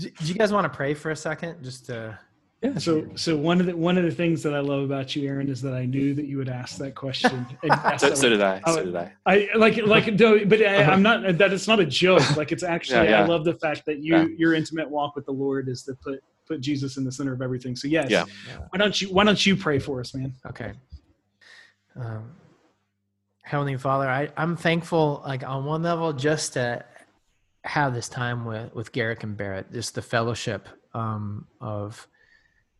Do, do you guys want to pray for a second? Just to. Yeah. So, so one of the one of the things that I love about you, Aaron, is that I knew that you would ask that question. so, so, did I. So uh, did I. I like like no, but uh, uh-huh. I, am not. Uh, that it's not a joke. Like it's actually. Yeah, yeah. I love the fact that you yeah. your intimate walk with the Lord is to put put Jesus in the center of everything. So yes. Yeah. Why don't you Why don't you pray for us, man? Okay. Um, Heavenly Father, I I'm thankful. Like on one level, just to have this time with with Garrick and Barrett, just the fellowship um, of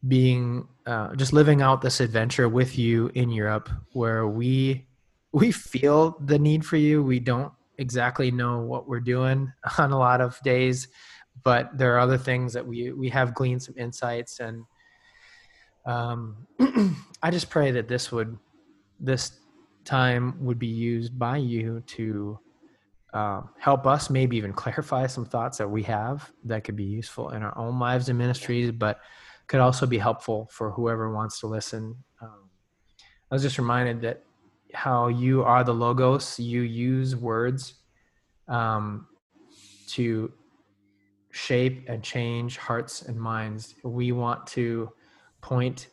being uh, just living out this adventure with you in Europe, where we we feel the need for you. We don't exactly know what we're doing on a lot of days, but there are other things that we we have gleaned some insights and. Um, I just pray that this would, this time would be used by you to uh, help us maybe even clarify some thoughts that we have that could be useful in our own lives and ministries, but could also be helpful for whoever wants to listen. Um, I was just reminded that how you are the logos, you use words um, to shape and change hearts and minds. We want to point,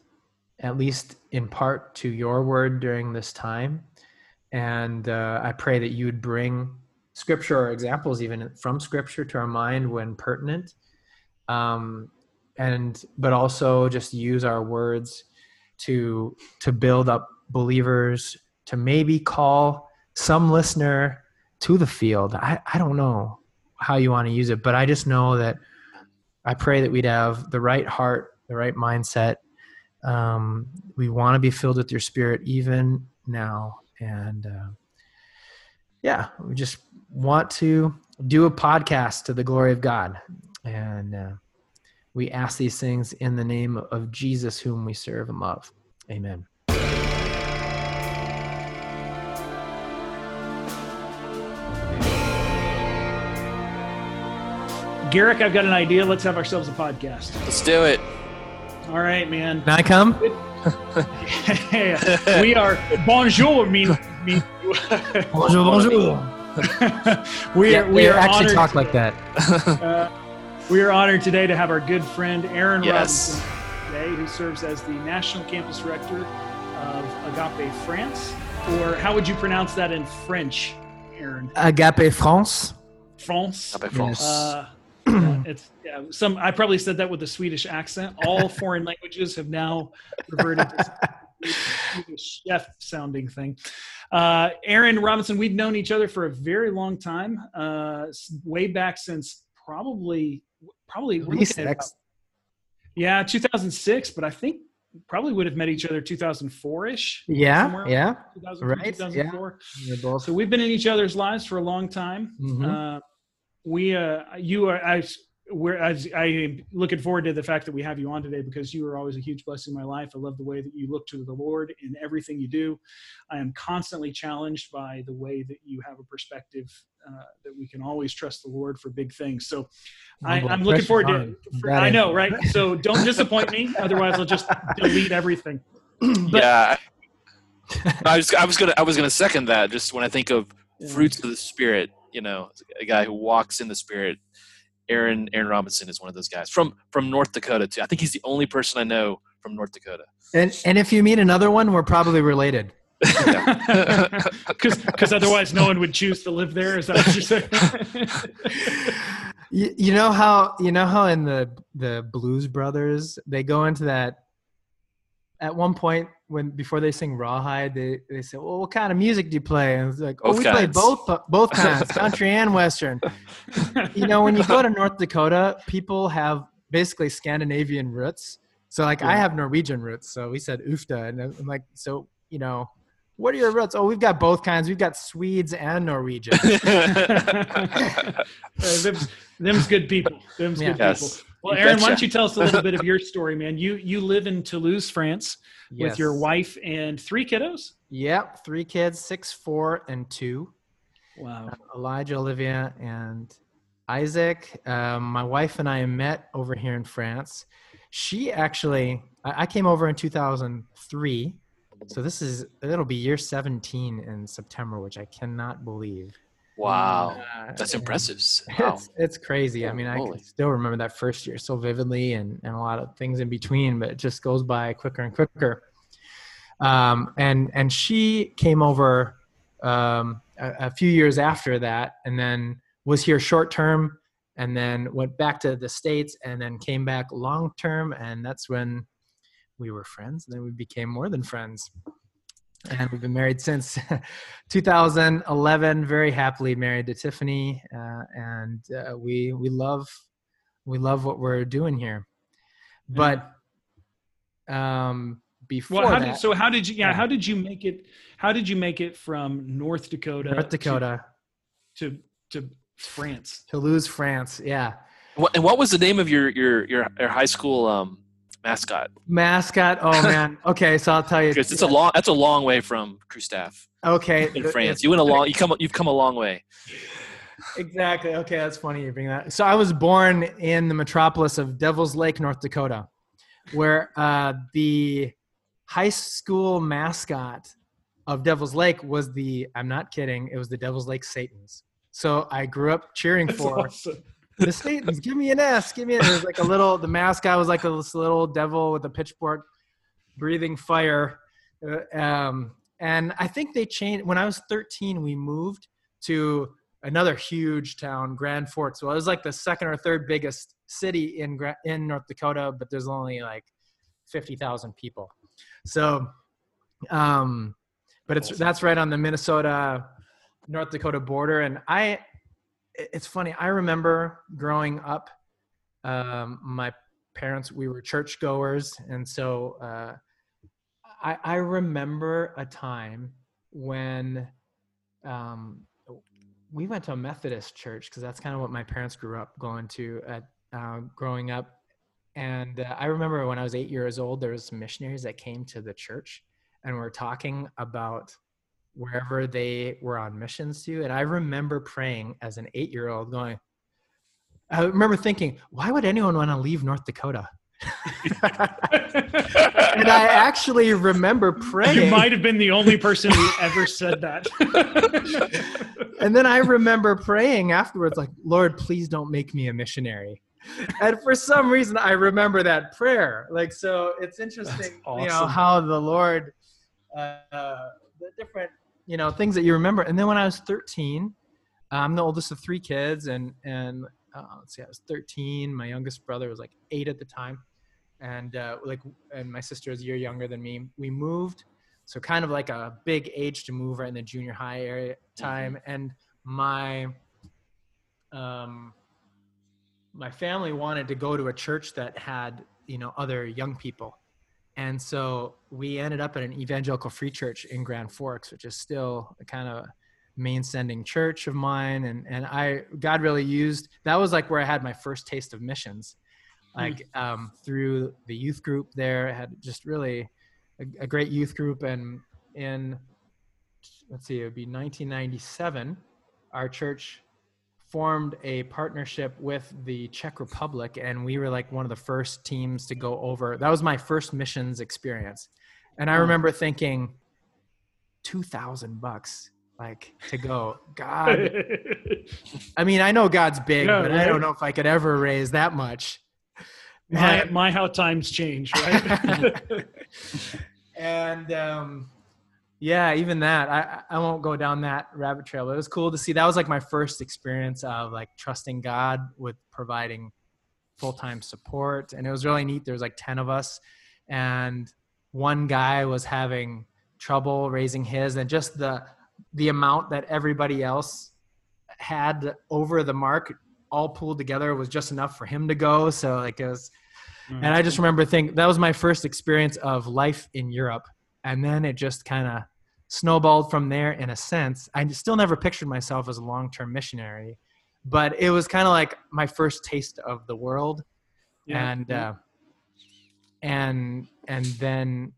at least in part, to your word during this time. And uh, I pray that you would bring scripture or examples even from scripture to our mind when pertinent. Um, and but also just use our words to to build up believers to maybe call some listener to the field. I, I don't know how you want to use it but i just know that i pray that we'd have the right heart the right mindset. Um, we want to be filled with your spirit even now. And uh, yeah we just want to do a podcast to the glory of God. And uh, we ask these things in the name of Jesus, whom we serve and love. Amen. Garrick, I've got an idea. Let's have ourselves a podcast. Let's do it. All right, man. Can I come? we are bonjour, me, me. bonjour, bonjour. We yeah, are, we are actually talk like that. uh, we are honored today to have our good friend Aaron yes. Robinson today, who serves as the national campus director of Agape France. Or how would you pronounce that in French, Aaron? Agape France. France. Agape France. Uh, it's yeah, some. I probably said that with a Swedish accent. All foreign languages have now reverted to chef sounding thing. Uh, Aaron Robinson, we've known each other for a very long time, uh, way back since probably probably about, yeah 2006, but I think probably would have met each other 2004 ish. Yeah, yeah, 2000, right. 2004. Yeah. So we've been in each other's lives for a long time. Mm-hmm. Uh, we, uh, you are, I where as I am looking forward to the fact that we have you on today because you are always a huge blessing in my life. I love the way that you look to the Lord in everything you do. I am constantly challenged by the way that you have a perspective uh, that we can always trust the Lord for big things. So I, am looking forward to. For, I know, right? So don't disappoint me, otherwise I'll just delete everything. but, yeah, I was I was gonna I was gonna second that. Just when I think of yeah. fruits of the Spirit, you know, a guy who walks in the Spirit Aaron Aaron Robinson is one of those guys from from North Dakota too. I think he's the only person I know from North Dakota. And and if you meet another one, we're probably related. Because otherwise, no one would choose to live there. Is that what you're saying? you, you know how you know how in the the Blues Brothers they go into that at one point when before they sing Rawhide, they, they say, "Well, what kind of music do you play?" And it's like, "Oh, we kinds. play both both kinds, country and western." you know, when you go to North Dakota, people have basically Scandinavian roots. So, like, yeah. I have Norwegian roots. So we said "ufta," and I'm like, so you know, what are your roots? Oh, we've got both kinds. We've got Swedes and Norwegians. uh, them's, them's good people. Them's yeah. good yes. people. Well, Aaron, why don't you tell us a little bit of your story, man? You you live in Toulouse, France, yes. with your wife and three kiddos. Yep, three kids, six, four, and two. Wow. Uh, Elijah, Olivia, and Isaac. Um, my wife and I met over here in France. She actually, I, I came over in 2003. So this is it'll be year 17 in September, which I cannot believe. Wow, uh, that's impressive. Wow. It's, it's crazy. I mean, I can still remember that first year so vividly, and and a lot of things in between, but it just goes by quicker and quicker. Um, and and she came over um, a, a few years after that, and then was here short term, and then went back to the states, and then came back long term, and that's when we were friends. And then we became more than friends and we've been married since 2011 very happily married to tiffany uh, and uh, we we love we love what we're doing here. But um before well, how that, did, so how did you yeah, yeah, how did you make it how did you make it from north dakota north dakota. to to, to france? Toulouse france yeah. And what was the name of your your your, your high school um mascot. Mascot. Oh man. Okay, so I'll tell you. It's a long. That's a long way from Cru. Okay. In France, you went a long. You come. You've come a long way. Exactly. Okay, that's funny you bring that. So I was born in the metropolis of Devil's Lake, North Dakota, where uh, the high school mascot of Devil's Lake was the. I'm not kidding. It was the Devil's Lake Satans. So I grew up cheering that's for. Awesome the Satans, give me an S, give me an. There's like a little. The mascot was like a little devil with a pitchfork, breathing fire. Uh, um, and I think they changed when I was 13. We moved to another huge town, Grand Forks. So it was like the second or third biggest city in in North Dakota, but there's only like 50,000 people. So, um, but it's that's right on the Minnesota North Dakota border, and I it's funny. I remember growing up, um, my parents, we were churchgoers. And so uh, I, I, remember a time when um, we went to a Methodist church because that's kind of what my parents grew up going to at uh, growing up. And uh, I remember when I was eight years old, there was missionaries that came to the church and were talking about wherever they were on missions to. And I remember praying as an eight year old going, I remember thinking, why would anyone want to leave North Dakota? and I actually remember praying. You might have been the only person who ever said that. and then I remember praying afterwards, like, Lord, please don't make me a missionary. And for some reason, I remember that prayer. Like, so it's interesting, awesome. you know, how the Lord, uh, the different you know things that you remember. And then when i was 13 i'm the oldest of three kids and and uh, let's see i was 13 my youngest brother was like eight at the time. And uh, like and my sister is a year younger than me. We moved so kind of like a big age to move right in the junior high area time. Mm-hmm. and my um my family wanted to go to a church that had you know other young people and so we ended up at an evangelical free church in Grand Forks, which is still a kind of main sending church of mine. And, and I, God really used, that was like where I had my first taste of missions, hmm. like um, through the youth group there. I had just really a, a great youth group. And in, let's see, it would be 1997, our church formed a partnership with the Czech Republic, and we were like one of the first teams to go over. That was my first missions experience, and I remember thinking, two thousand bucks, like to go. God, I mean, I know God's big, yeah, but right? I don't know if I could ever raise that much. My, my how times change, right? and um, yeah even that. I i won't go down that rabbit trail but it was cool to see. That was like my first experience of like trusting god with providing full-time support and it was really neat. There was like 10 of us and one guy was having trouble raising his and just the the amount that everybody else had over the mark all pulled together was just enough for him to go. So like it was mm-hmm. and i just remember thinking that was my first experience of life in europe and then it just kind of snowballed from there in a sense. I still never pictured myself as a long-term missionary but it was kind of like my first taste of the world. Yeah, and yeah. Uh, and and then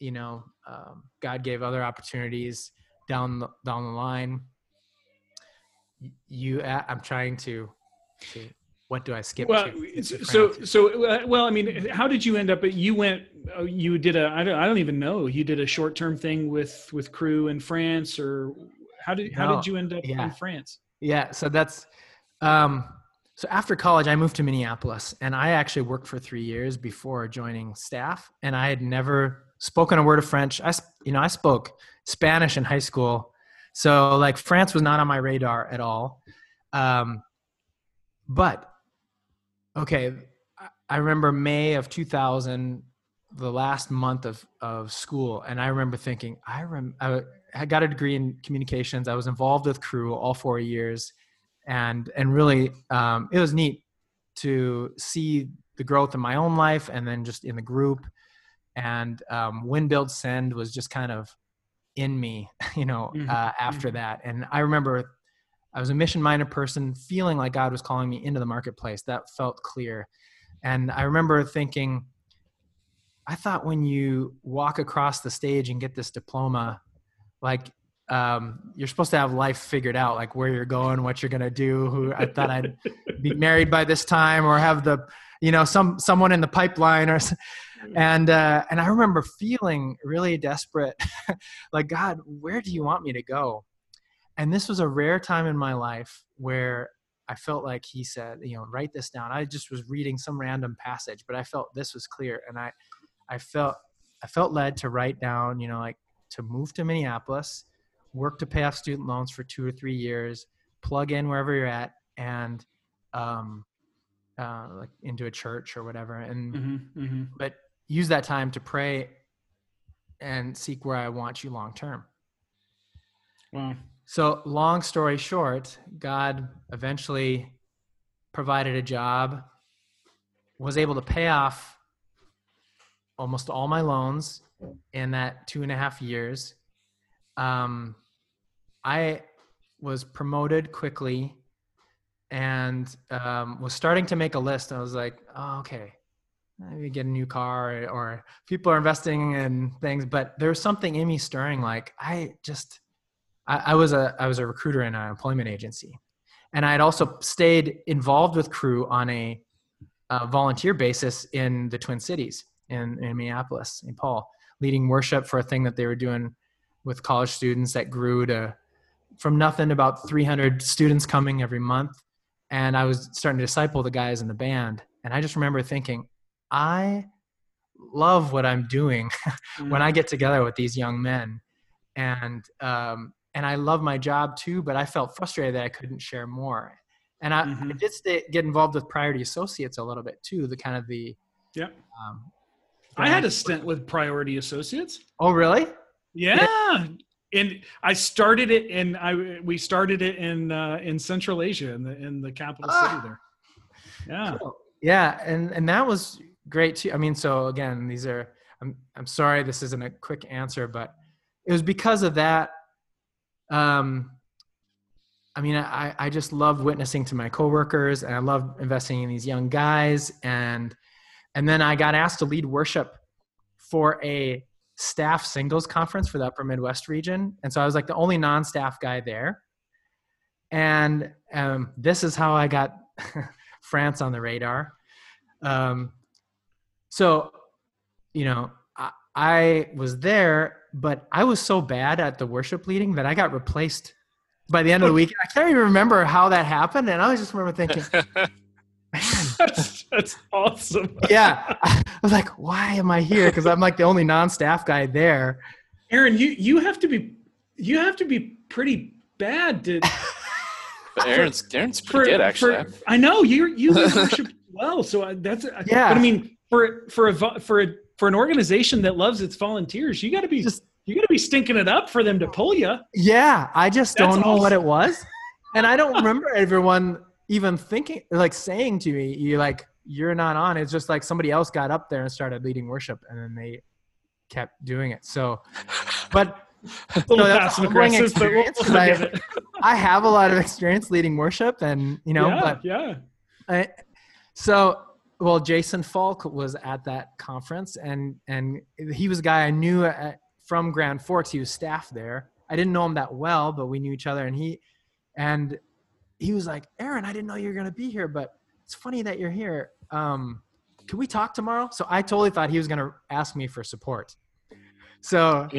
you know um, god gave other opportunities down the, down the line. You i'm trying to, to what do I skip? Well, so so uh, well, I mean, how did you end up? You went, uh, you did a, I don't, I don't even know. You did a short term thing with with Cru in France, or How did how No, did you end up yeah. in France? Yeah, so that's um so after college I moved to Minneapolis and I actually worked for 3 years before joining staff and I had never spoken a word of French. I you know, I spoke Spanish in high school. So like France was not on my radar at all. Um but okay, I- remember May of 2000 the last month of of school and I remember thinking I rem I, I got a degree in communications. I was involved with Cru all four years, and and really um, it was neat to see the growth in my own life and then just in the group. And um, Win Build Send was just kind of in me, you know, Mhm, uh, after that. And I remember I was a mission minded person, feeling like God was calling me into the marketplace. That felt clear. And I remember thinking, I thought when you walk across the stage and get this diploma, like um, you're supposed to have life figured out, like where you're going, what you're gonna do. Who I thought I'd be married by this time, or have the, you know, some someone in the pipeline, or, and uh, and I remember feeling really desperate, like God, where do you want me to go? And this was a rare time in my life where I felt like He said, you know, write this down. I just was reading some random passage, but I felt this was clear, and I, I felt I felt led to write down, you know, like to move to Minneapolis, work to pay off student loans for two or three years, plug in wherever you're at, and um, uh, like into a church or whatever, and hmm hmm but use that time to pray and seek where I want you long term. Wow. So, long story short, God eventually provided a job, was able to pay off almost all my loans in that two and a half years. Um, I was promoted quickly and um, was starting to make a list. I was like, oh, okay, maybe get a new car or, or people are investing in things, but there was something in me stirring. Like I just, I, I was a I was a recruiter in an employment agency, and I had also stayed involved with Cru on a, a volunteer basis in the Twin Cities in, in Minneapolis, St. Paul, leading worship for a thing that they were doing with college students that grew to from nothing about 300 students coming every month. And i was starting to disciple the guys in the band. And i just remember thinking i love what i'm doing when i get together with these young men. And um, and i love my job too but i felt frustrated that i couldn't share more and i, I Mhm. did stay, get involved with priority associates a little bit too the kind of the Yeah. um, I had a stint with Priority Associates. oh really Yeah. And I started it in I we started it in uh, in Central Asia in the in the capital Ah. city there. Yeah. Cool. Yeah, and and that was great too. I mean, so again, these are. I'm I'm sorry this isn't a quick answer, but it was because of that. Um, I mean, I I just love witnessing to my coworkers, and I love investing in these young guys, and and then I got asked to lead worship for a staff singles conference for the Upper Midwest region, and so I was like the only non-staff guy there. And um, this is how I got France on the radar. Um, so, you know, I, I was there, but I was so bad at the worship leading that I got replaced by the end of the week. I can't even remember how that happened, and I was just remember thinking, man, That's, that's awesome. yeah. I was like, why am I here? Because I'm like the only non-staff guy there. Aaron, you you have to be you have to be pretty bad to But Aaron's Aaron's for, pretty good actually. for- I know you you worship well, so I, that's Yeah. But I mean, for for a for a, for an organization that loves its volunteers, you got to be Just- you got to be stinking it up for them to pull you. Yeah, I just That's don't know what it was, and I don't remember everyone even thinking, like saying to me, "You like you're not on." It's just like somebody else got up there and started leading worship, and then they kept doing it. So, but A little that's passive but we'll, experience, we'll I- I have a lot of experience leading worship, and you know, yeah, but yeah. I, so well jason falk was at that conference and and he was a guy i knew at, from grand forks he was staff there i didn't know him that well but we knew each other and he and he was like aaron i didn't know you were going to be here but it's funny that you're here um can we talk tomorrow so i totally thought he was going to ask me for support so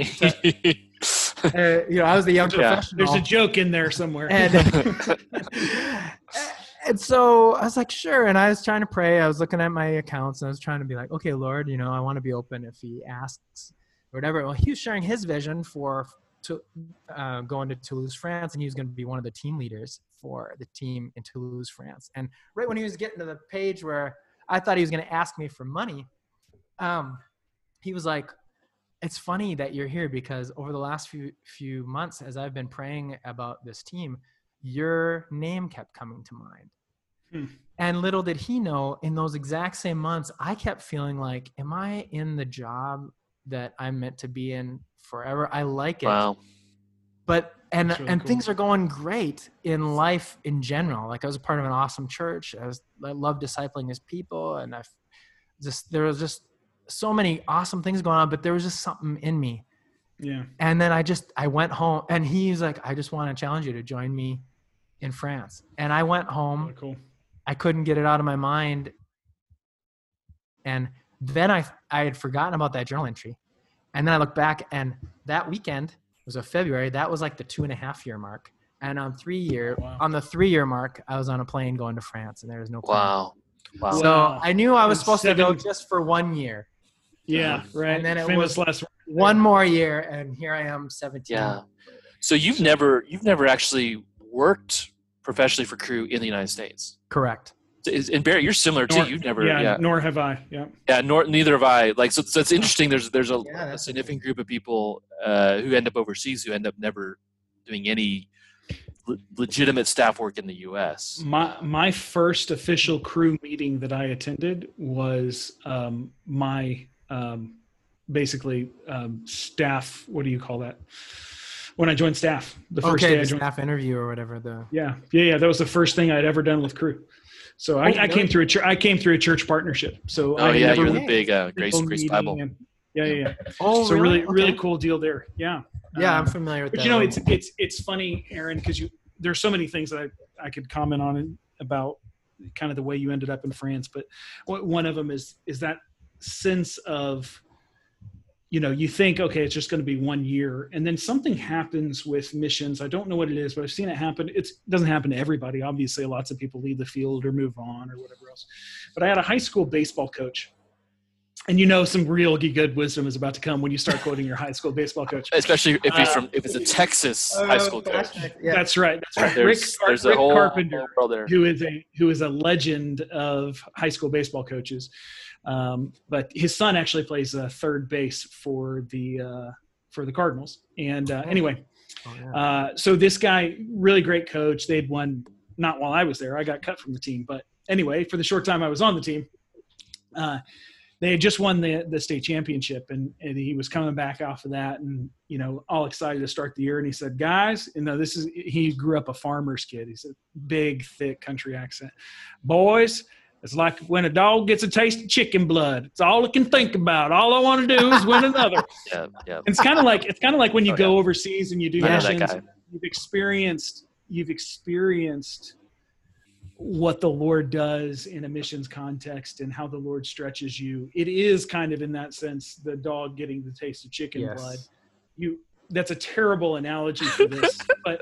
uh, you know, I was the young Yeah. professional. There's a joke in there somewhere. and and so I was like, sure. And I was trying to pray. I was looking at my accounts and I was trying to be like, okay, Lord, you know, I want to be open if He asks or whatever. Well, he was sharing his vision for to uh, going to Toulouse, France, and he was going to be one of the team leaders for the team in Toulouse, France. And right when he was getting to the page where I thought he was going to ask me for money, um, he was like, "It's funny that you're here because over the last few few months, as I've been praying about this team, your name kept coming to mind." Hmm. And little did he know, in those exact same months, I kept feeling like, "Am I in the job that I'm meant to be in forever?" I like it, wow. but and really and cool. things are going great in life in general. Like I was a part of an awesome church. I was I love discipling his people, and I just there was just so many awesome things going on. But there was just something in me, yeah. and then I just I went home, and he's like, "I just want to challenge you to join me in France." And I went home. Really cool. I couldn't get it out of my mind. And then I I had forgotten about that journal entry. And then I looked back and that weekend was a February. That was like the two and a half year mark. And on three year oh, Wow. on the three year mark, I was on a plane going to France and there was no plane. Wow. Wow. So Wow. I knew I was And supposed to go just for one year. Yeah. Um, right. And then it Famous was- last. One more year and here I am 17. Yeah. So you've never you've never actually worked professionally for Cru in the United States. Correct. And Barry, you're similar too. You've never, yeah, yeah, Nor have I. Yeah. yeah. Nor neither have I. Like, so, so it's interesting. There's there's a, Yeah, a that's significant group of people uh, who end up overseas who end up never doing any le- legitimate staff work in the U.S. My my first official Cru meeting that I attended was um, my um, basically um, staff. What do you call that? When I joined staff, the first Okay, day I the joined. staff interview or whatever the Yeah, yeah, yeah. That was the first thing I'd ever done with Cru. So I, Oh, I came through a church. I came through a church partnership. So Oh I yeah, you're the big uh, Grace people Grace Bible. and- yeah, yeah, yeah. Oh, so really, Okay. really cool deal there. Yeah. Yeah, Um, I'm familiar with but that. you know it's it's it's funny aaron because you there's so many things that I, I could comment on and about kind of the way you ended up in france but one of them is is that sense of you know you think okay it's just going to be one year and then something happens with missions i don't know what it is but i've seen it happen It's- it doesn't happen to everybody obviously lots of people leave the field or move on or whatever else but i had a high school baseball coach and you know some real good wisdom is about to come when you start quoting your high school baseball coach Especially if he's Uh, from if it's a Texas Oh, high school coach. Yeah. That's right. That's right. Rick, There's Car- there's a Rick whole, Carpenter, whole there. who is a who is a legend of high school baseball coaches. Um, but his son actually plays uh, third base for the uh, for the Cardinals. And uh, anyway, Oh, yeah. uh, so this guy, really great coach. They'd won not while I was there. I got cut from the team, but anyway, for the short time I was on the team, uh, they had just won the the state championship, and, and he was coming back off of that, and you know, all excited to start the year. And he said, "Guys, you know, this is." He grew up a farmer's kid. He's a big, thick country accent. Boys. It's like when a dog gets a taste of chicken blood. It's all it can think about. All I want to do is win another. Yeah, yeah. It's kind of like it's kind of like when you Oh, go overseas and you do I missions. You've experienced you've experienced what the Lord does in a missions context and how the Lord stretches you. It is kind of in that sense the dog getting the taste of chicken Yes. blood. You that's a terrible analogy for this, but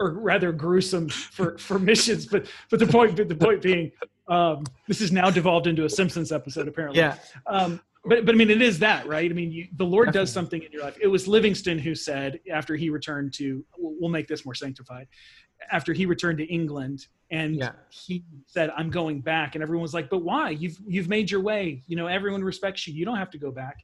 or rather gruesome for for missions. But but the point but the point being, um, this is now devolved into a Simpsons episode apparently yeah. um, but but I mean, it is that right? I mean, you, the Lord does something in your life. It was Livingstone who said after he returned to, we'll, we'll make this more sanctified. After he returned to England, and Yeah. he said, "I'm going back," and everyone was like, "But why? You've you've made your way. You know, everyone respects you. You don't have to go back."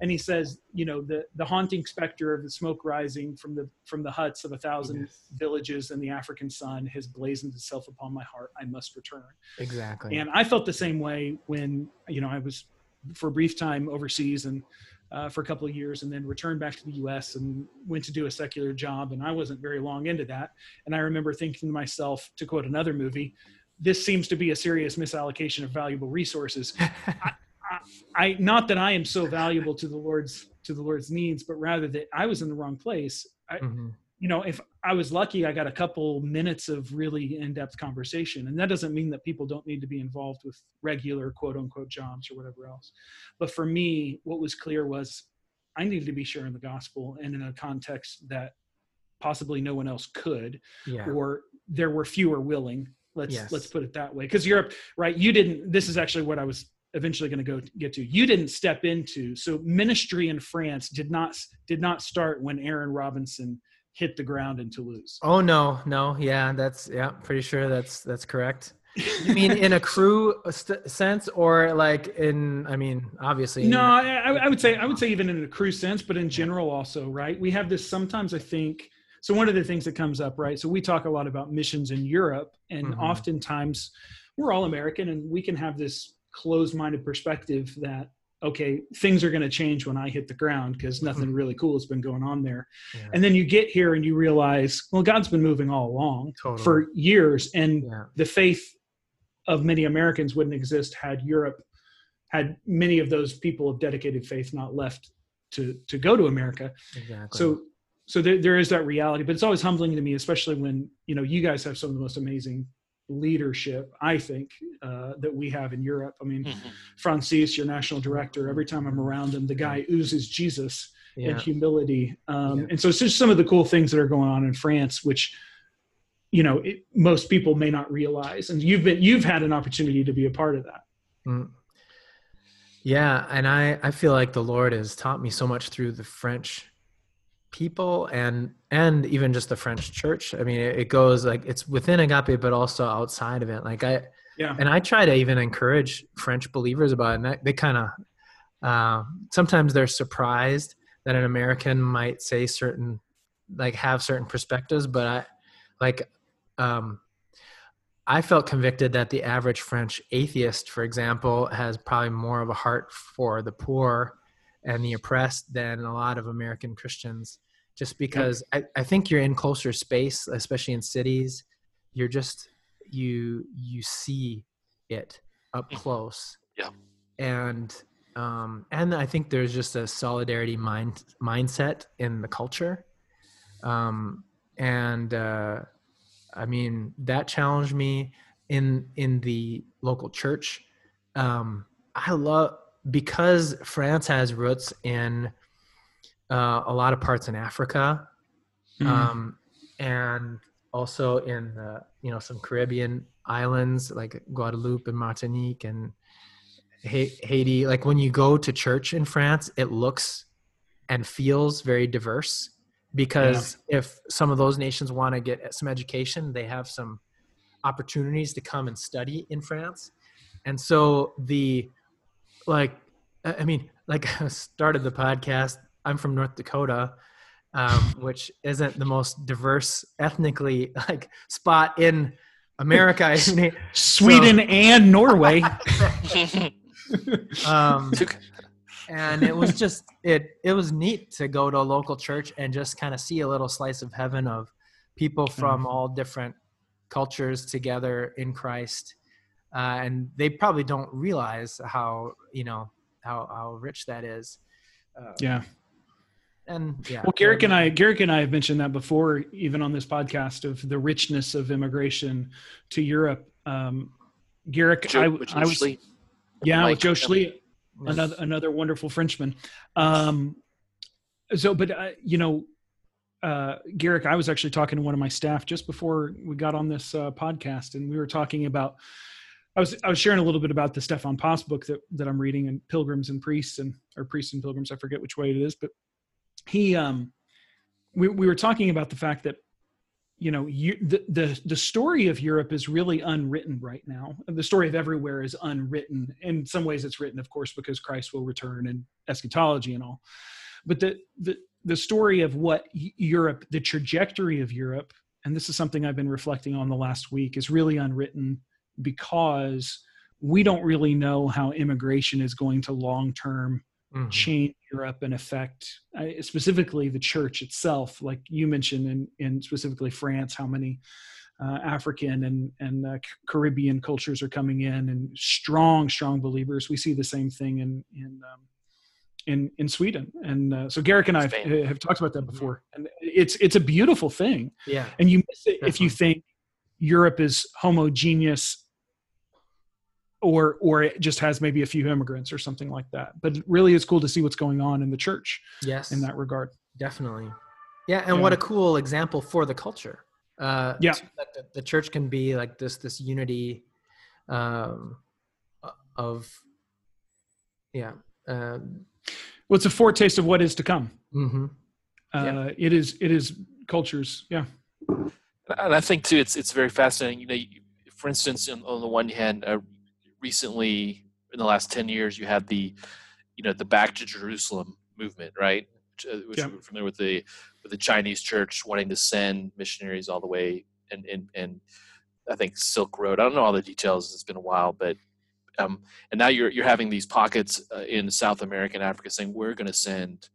And he says, "You know, the the haunting specter of the smoke rising from the from the huts of a thousand villages in the African sun has blazoned itself upon my heart. I must return." Exactly. And I felt the same way when you know I was for a brief time overseas and uh, for a couple of years, and then returned back to the U.S. and went to do a secular job. And I wasn't very long into that. And I remember thinking to myself, to quote another movie, "This seems to be a serious misallocation of valuable resources." I not that I am so valuable to the Lord's to the Lord's needs, but rather that I was in the wrong place. I, Mhm. you know, if I was lucky, I got a couple minutes of really in-depth conversation, and that doesn't mean that people don't need to be involved with regular quote unquote jobs or whatever else. But for me, what was clear was I needed to be sharing the gospel and in a context that possibly no one else could, yeah. or there were fewer willing. Let's Yes. let's put it that way. Because Europe, right? You didn't. This is actually what I was eventually going to go get to. You didn't step into so ministry in France did not did not start when Aaron Robinson hit the ground in Toulouse. Oh no, no, yeah, that's yeah, pretty sure that's that's correct. You mean in a Cru st- sense, or like in? I mean, obviously. No, I, I would say I would say even in a Cru sense, but in general also, right? We have this sometimes. I think so. One of the things that comes up, right? So we talk a lot about missions in Europe, and Mhm. oftentimes we're all American, and we can have this closed-minded perspective that okay, things are going to change when I hit the ground because mm-hmm. nothing really cool has been going on there. Yeah. And then you get here and you realize, well, God's been moving all along Totally. for years, and yeah, the faith of many Americans wouldn't exist had Europe had many of those people of dedicated faith not left to to go to America. exactly. So so there, there is that reality, but it's always humbling to me, especially when you know you guys have some of the most amazing leadership I think uh, that we have in Europe. I mean, Mhm. Francis, your national director, every time I'm around him, the guy oozes Jesus yeah, and humility. Um, Yeah. And so it's just some of the cool things that are going on in France, which you know it, most people may not realize. And you've been you've had an opportunity to be a part of that. Mm. yeah, and I I feel like the Lord has taught me so much through the French people and and even just the French church. I mean, it, it goes like it's within Agape, but also outside of it. Like I Yeah. and I try to even encourage French believers about it. And that, they kind of uh, sometimes they're surprised that an American might say certain like have certain perspectives, but I like um, I felt convicted that the average French atheist, for example, has probably more of a heart for the poor and the oppressed than a lot of American Christians. Just because I, I think you're in closer space, especially in cities, you're just you you see it up Mhm. close. Yeah. And um, and I think there's just a solidarity mind mindset in the culture. Um, and uh, I mean that challenged me in in the local church. Um, I love because France has roots in uh, a lot of parts in Africa, um, and also in the, you know some Caribbean islands like Guadeloupe and Martinique and Haiti. Like when you go to church in France, it looks and feels very diverse because if some of those nations want to get some education, they have some opportunities to come and study in France. And so the like I mean, like I started the podcast. I'm from North Dakota, um, which isn't the most diverse ethnically like spot in America. I mean, Sweden and Norway. um, and it was just it it was neat to go to a local church and just kind of see a little slice of heaven of people from all different cultures together in Christ, uh, and they probably don't realize how you know how how rich that is. Uh, yeah. and yeah. Well, Garrick and I, Garrick and I have mentioned that before, even on this podcast, of the richness of immigration to Europe. Um, Garrick, Joe- I, I was, Schley. yeah, Mike, with Joe yeah. Schley, Yes. another another wonderful Frenchman. Um, so, but uh, you know, uh, Garrick, I was actually talking to one of my staff just before we got on this uh, podcast, and we were talking about. I was I was sharing a little bit about the Stefan Paas book that that I'm reading, and Pilgrims and Priests, and or Priests and Pilgrims. I forget which way it is, but he um, we we were talking about the fact that you know you, the the the story of Europe is really unwritten right now. The story of everywhere is unwritten. In some ways, it's written, of course, because Christ will return and eschatology and all. But the the the story of what Europe, the trajectory of Europe, and this is something I've been reflecting on the last week, is really unwritten because we don't really know how immigration is going to long term Mhm. change Europe and affect uh, specifically the church itself. Like you mentioned in, in specifically France, how many uh, African and, and uh, Caribbean cultures are coming in and strong, strong believers. We see the same thing in, in, um, in, in Sweden. And uh, so Garrick and I have, have talked about that before. And it's, it's a beautiful thing. Yeah. And you miss it if you think Europe is homogeneous or or it just has maybe a few immigrants or something like that. But really it's cool to see what's going on in the church. Yes, in that regard, definitely. Yeah, and yeah. what a cool example for the culture. Uh, yeah, that the, the, church can be like this this unity um, of yeah. Uh, well, it's a foretaste of what is to come. Mm-hmm. Uh, yeah. It is. It is cultures. Yeah. And I think too, it's it's very fascinating. You know, for instance, on, on the one hand, uh, recently in the last 10 years you had the you know the back to jerusalem movement right which, uh, yeah. familiar with the with the chinese church wanting to send missionaries all the way and and and i think silk road i don't know all the details it's been a while but um, and now you're you're having these pockets uh, in South America and Africa saying we're going to send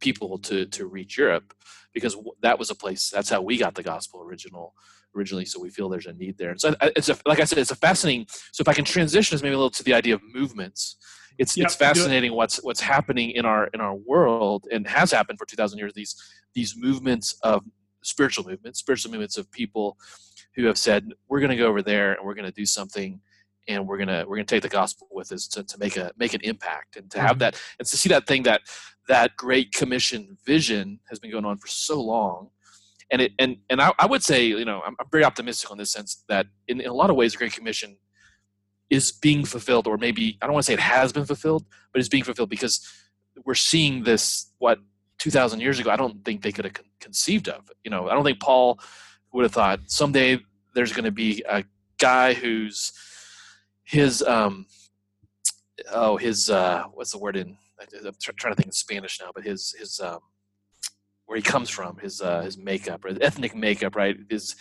people to to reach Europe because that was a place that's how we got the gospel original originally, so we feel there's a need there. And so it's a, like I said, it's a fascinating. So if I can transition us maybe a little to the idea of movements, it's yep, it's fascinating what's what's happening in our in our world and has happened for 2,000 years. These these movements of spiritual movements, spiritual movements of people who have said we're going to go over there and we're going to do something and we're gonna we're gonna take the gospel with us to, to make a make an impact and to have mm-hmm. that and to see that thing that that great commission vision has been going on for so long and it and and I, I would say you know I'm, I'm, very optimistic on this sense that in, in a lot of ways the Great Commission is being fulfilled, or maybe I don't want to say it has been fulfilled, but it's being fulfilled because we're seeing this what 2,000 years ago I don't think they could have con- conceived of. You know I don't think Paul would have thought someday there's going to be a guy who's his um oh his uh what's the word in I'm trying to think in Spanish now, but his his um where he comes from, his uh, his makeup, or ethnic makeup, right? His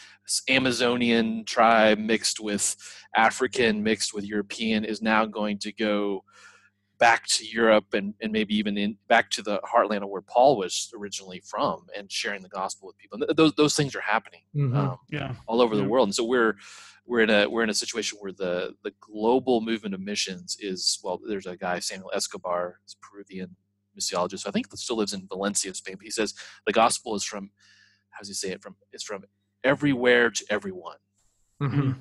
Amazonian tribe mixed with African, mixed with European, is now going to go back to Europe and, and maybe even in back to the heartland of where Paul was originally from, and sharing the gospel with people. And those those things are happening, mm-hmm. um, yeah, all over yeah. the world. And so we're we're in a we're in a situation where the the global movement of missions is well. There's a guy Samuel Escobar, he's Peruvian missiologist. I think still lives in Valencia, Spain. But he says the gospel is from how does he say it? From it's from everywhere to everyone. Mm-hmm.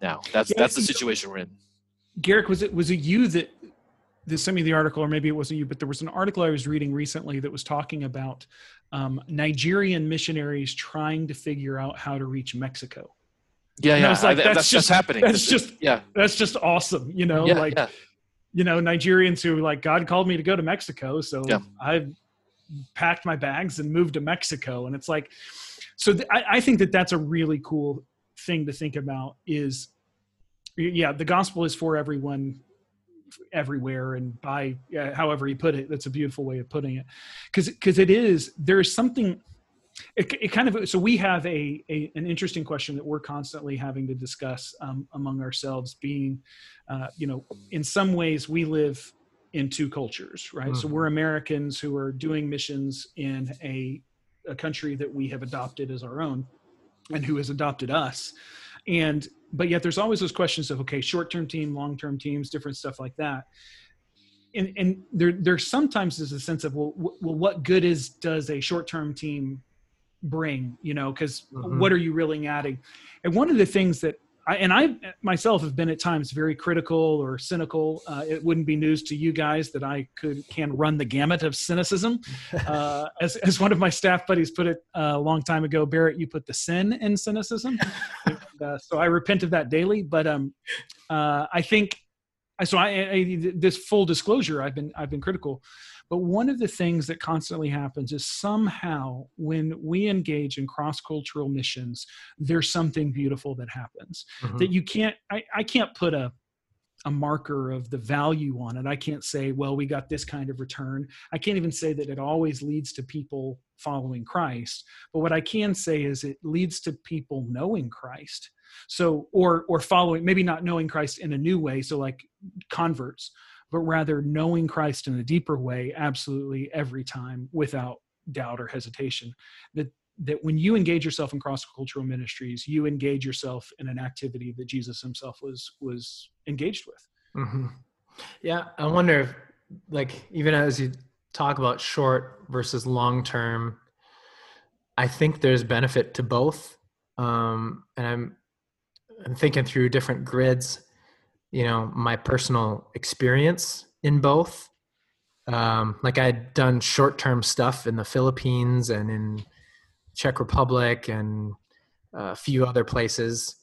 Now that's yeah, that's the situation we're in. Garrick, was it was it you that this sent me the article, or maybe it wasn't you, but there was an article I was reading recently that was talking about um, Nigerian missionaries trying to figure out how to reach Mexico. Yeah, yeah, like, that's, that's, just happening. That's just yeah, that's just awesome. You know, yeah, like yeah you know Nigerians who like God called me to go to Mexico, so yeah. I packed my bags and moved to Mexico, and it's like, so th- I, I think that that's a really cool thing to think about. Is yeah, the gospel is for everyone everywhere and by uh, however you put it that's a beautiful way of putting it because because it is there's something it, it kind of so we have a, a, an interesting question that we're constantly having to discuss um, among ourselves being uh, you know in some ways we live in two cultures right? Mm-hmm. so we're americans who are doing missions in a, a country that we have adopted as our own and who has adopted us. And but yet there's always those questions of okay short-term team long-term teams different stuff like that. And, and there there sometimes is a sense of well, w- well what good is does a short-term team bring you know because mm-hmm. what are you really adding and one of the things that I, and I myself have been at times very critical or cynical. Uh, it wouldn't be news to you guys that I could can run the gamut of cynicism. Uh, as as one of my staff buddies put it uh, a long time ago, Barrett, you put the sin in cynicism. and, uh, so I repent of that daily. But um, uh, I think so. I, I, this full disclosure, I've been I've been critical. But one of the things that constantly happens is somehow when we engage in cross cultural missions, there's something beautiful that happens mm-hmm. that you can't, I, I can't put a, a marker of the value on it. I can't say, well, we got this kind of return. I can't even say that it always leads to people following Christ. But what I can say is it leads to people knowing Christ. So, or or following, maybe not knowing Christ in a new way. So, like converts, but rather knowing Christ in a deeper way, absolutely every time without doubt or hesitation. That that when you engage yourself in cross cultural ministries, you engage yourself in an activity that Jesus Himself was was engaged with. Mm-hmm. Yeah, I wonder if, like, even as you talk about short versus long term, I think there's benefit to both. Um, and I'm I'm thinking through different grids you know my personal experience in both. Um, like i'd done short-term stuff in the philippines and in czech republic and a few other places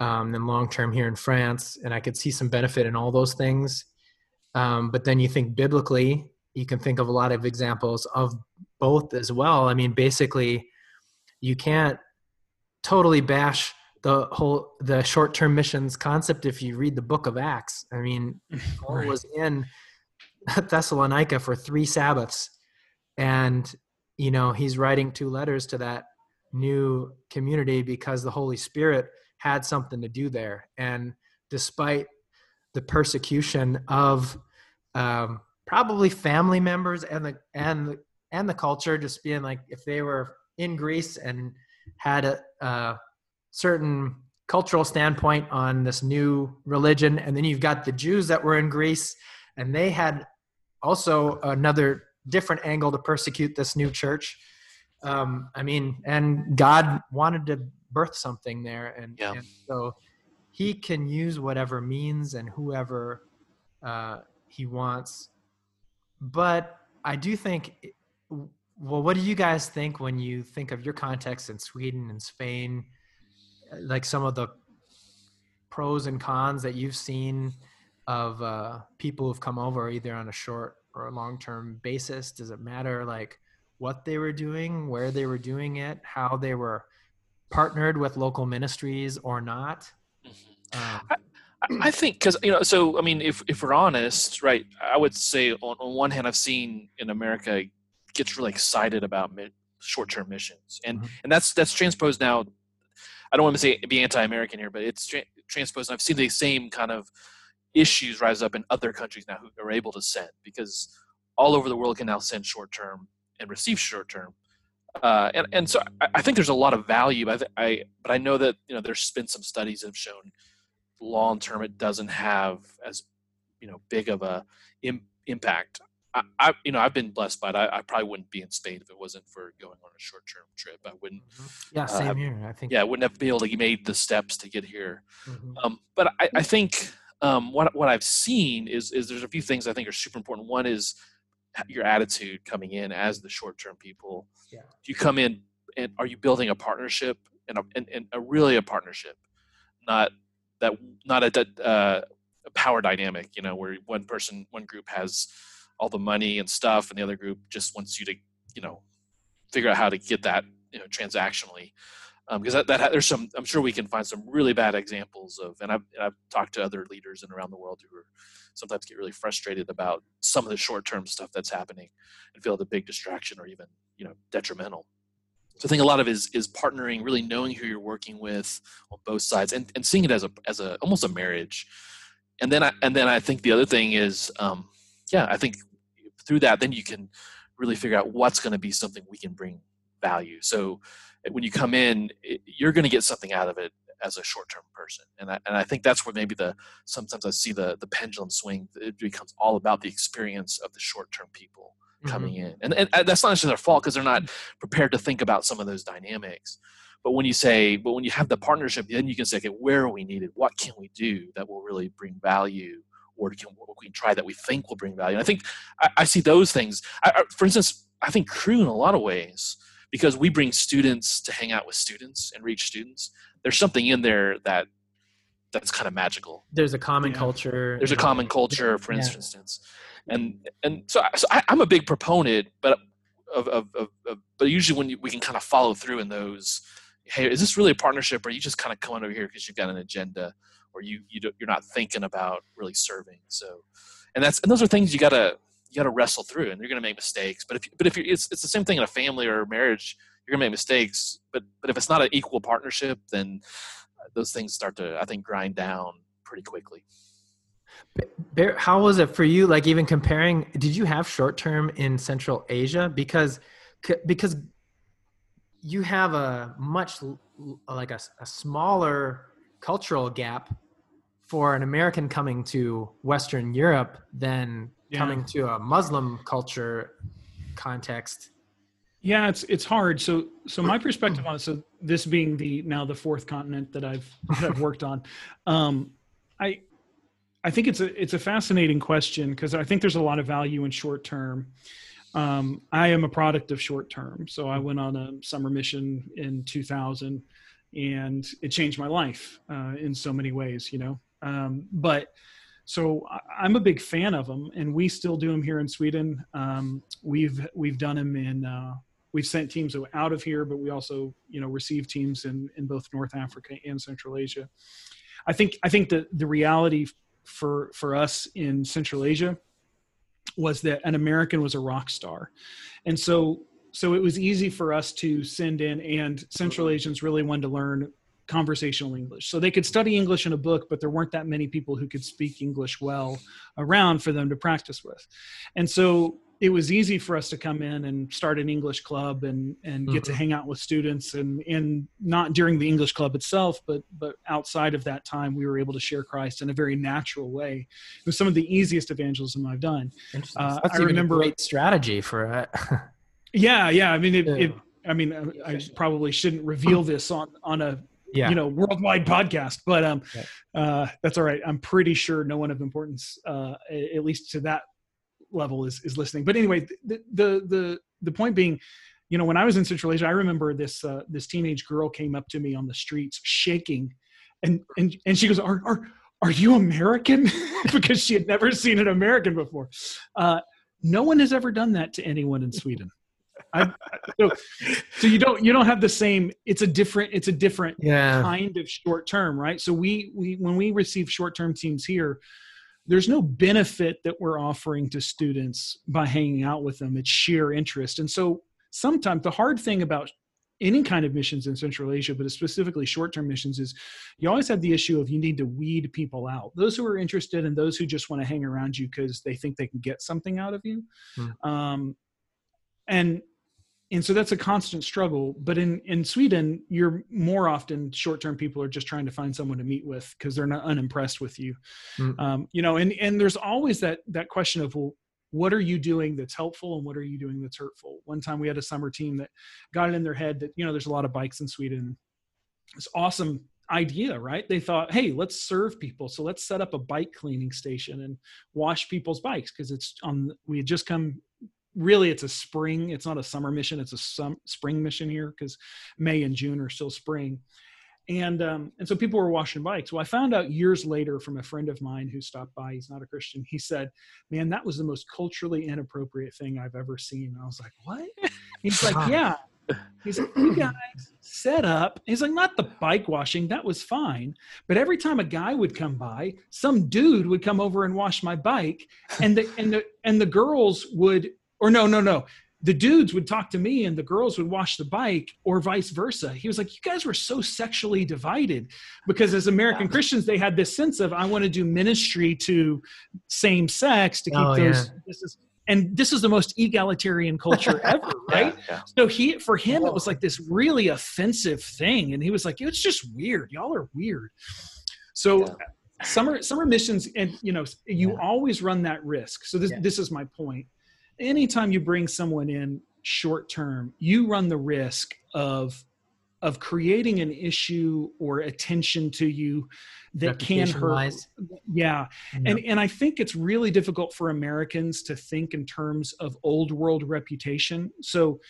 um, then long-term here in france and i could see some benefit in all those things. Um, but then you think biblically you can think of a lot of examples of both as well. I mean basically you can't totally bash the whole the short-term missions concept if you read the book of acts i mean paul right. was in thessalonica for three sabbaths and you know he's writing two letters to that new community because the holy spirit had something to do there and despite the persecution of um, probably family members and the and and the culture just being like if they were in greece and had a, a certain cultural standpoint on this new religion and then you've got the jews that were in greece and they had also another different angle to persecute this new church. Um, i mean and god wanted to birth something there and, yeah. and so he can use whatever means and whoever uh, he wants. But i do think well what do you guys think when you think of your context in sweden and spain like some of the pros and cons that you've seen of uh, people who've come over either on a short or a long term basis? Does it matter like what they were doing, where they were doing it, how they were partnered with local ministries or not? Mm-hmm. Um, I, I, think because you know, so I mean, if if we're honest, right? I would say on, on one hand, I've seen in America gets really excited about short term missions, and mm-hmm. and that's that's transposed now I don't want to say be anti-American here, but it's tra- transposed. I've seen the same kind of issues rise up in other countries now who are able to send because all over the world can now send short term and receive short term. Uh, and and so I, I, think there's a lot of value. I, th- I but I know that you know there's been some studies that have shown long term it doesn't have as you know big of a Im- impact I, I, you know I've been blessed by it. I, I, probably wouldn't be in Spain if it wasn't for going on a short term trip. I wouldn't. Mm-hmm. Yeah, uh, same uh, here. I think. Yeah, I wouldn't have been able to made the steps to get here. Mm-hmm. Um, but I, I think um, what what I've seen is is there's a few things I think are super important. One is your attitude coming in as the short term people. Yeah. Do you come in and are you building a partnership and a, and, and a really a partnership, not that not a, uh, a power dynamic. You know, where one person, one group has all the money and stuff, and the other group just wants you to, you know, figure out how to get that, you know, transactionally. Because um, that, that there's some, I'm sure we can find some really bad examples of, and I've, I've talked to other leaders and around the world who are sometimes get really frustrated about some of the short-term stuff that's happening and feel the big distraction or even, you know, detrimental. So I think a lot of it is is partnering, really knowing who you're working with on both sides, and, and seeing it as a as a almost a marriage. And then I and then I think the other thing is, um, yeah, I think through that, then you can really figure out what's going to be something we can bring value. So eh, when you come in, it, you're going to get something out of it as a short-term person, and I, and I think that's where maybe the sometimes I see the the pendulum swing. It becomes all about the experience of the short-term people coming mm-hmm. in, and, and that's not necessarily their fault because they're not prepared to think about some of those dynamics. But when you say, but when you have the partnership, then you can say, okay, where are we needed? What can we do that will really bring value or can we can try that we think will bring value? And I think I, I see those things. I, I, for instance, I think Cru in a lot of ways because we bring students to hang out with students and reach students. There's something in there that that's kind of magical. There's a common yeah. culture. There's a common culture, for yeah. instance, and and so, so I, am a big proponent, but of, of, of, of but usually when you, we can kind of follow through in those. Hey, is this really a partnership, or are you just kind of coming over here because you've got an agenda? Or you you you're not thinking about really serving. So, and that's and those are things you gotta you gotta wrestle through, and you're gonna make mistakes. But if but if you it's it's the same thing in a family or a marriage, you're gonna make mistakes. But but if it's not an equal partnership, then uh, those things start to I think grind down pretty quickly. How was it for you? Like even comparing, did you have short term in Central Asia? Because because you have a much like a, a smaller cultural gap for an American coming to Western Europe than yeah. coming to a Muslim culture context. Yeah, it's it's hard. So so my perspective on it. So this being the now the fourth continent that I've that I've worked on, um, I I think it's a it's a fascinating question because I think there's a lot of value in short term. Um, I am a product of short term, so I went on a summer mission in 2000, and it changed my life uh, in so many ways. You know, um, but so I'm a big fan of them, and we still do them here in Sweden. Um, we've we've done them in uh, we've sent teams out of here, but we also you know receive teams in in both North Africa and Central Asia. I think I think the the reality for for us in Central Asia was that an American was a rock star, and so so it was easy for us to send in and Central Asians really wanted to learn conversational English. So they could study English in a book, but there weren't that many people who could speak English well around for them to practice with. And so it was easy for us to come in and start an English club and and get mm-hmm. to hang out with students and and not during the English club itself, but but outside of that time, we were able to share Christ in a very natural way. It was some of the easiest evangelism I've done. Uh, That's I remember a great strategy for it. yeah, yeah. I mean, it, yeah. it I mean, I, I probably shouldn't reveal this on on a yeah. you know worldwide podcast but um uh that's all right i'm pretty sure no one of importance uh at least to that level is is listening. But anyway, the the the, the point being, you know, when I was in Central Asia, I remember this uh, this teenage girl came up to me on the streets shaking, and and and she goes, "Are are are you American?" because she had never seen an American before. Uh, no one has ever done that to anyone in Sweden. I, so, so, you don't you don't have the same it's a different it's a different yeah. kind of short term right? So we we when we receive short term teams here there's no benefit that we're offering to students by hanging out with them. It's sheer interest. And so sometimes the hard thing about any kind of missions in central asia but specifically short-term missions is you always have the issue of you need to weed people out. Those who are interested and those who just want to hang around you because they think they can get something out of you. Hmm. um, and and so that's a constant struggle. But in in sweden you're more often short-term people are just trying to find someone to meet with because they're not unimpressed with you. Mm. um, you know and and there's always that that question of well what are you doing that's helpful and what are you doing that's hurtful? One time we had a summer team that got it in their head that you know there's a lot of bikes in sweden. It's awesome idea right? They thought hey let's serve people. So let's set up a bike cleaning station and wash people's bikes because it's on we had just come really it's a spring it's not a summer mission it's a some, spring mission here because may and june are still spring. And um, and so people were washing bikes. Well i found out years later from a friend of mine who stopped by he's not a christian he said man that was the most culturally inappropriate thing i've ever seen. And i was like what? He's like yeah. He's like you guys set up he's like not the bike washing that was fine but every time a guy would come by some dude would come over and wash my bike and the and the and the girls would or no, no, no. The dudes would talk to me and the girls would wash the bike or vice versa. He was like, You guys were so sexually divided because as American Christians, they had this sense of, I want to do ministry to same sex to keep oh, those. Yeah. This is, and this is the most egalitarian culture ever, right? Yeah, yeah. So he, for him, it was like this really offensive thing, and he was like, "It's just weird. Y'all are weird." So, yeah. Uh, summer summer missions, and you know, you always run that risk. So this this is my point anytime you bring someone in short term, you run the risk of of creating an issue or attention to you that can hurt. Yeah. And and I think it's really difficult for Americans to think in terms of old world reputation. So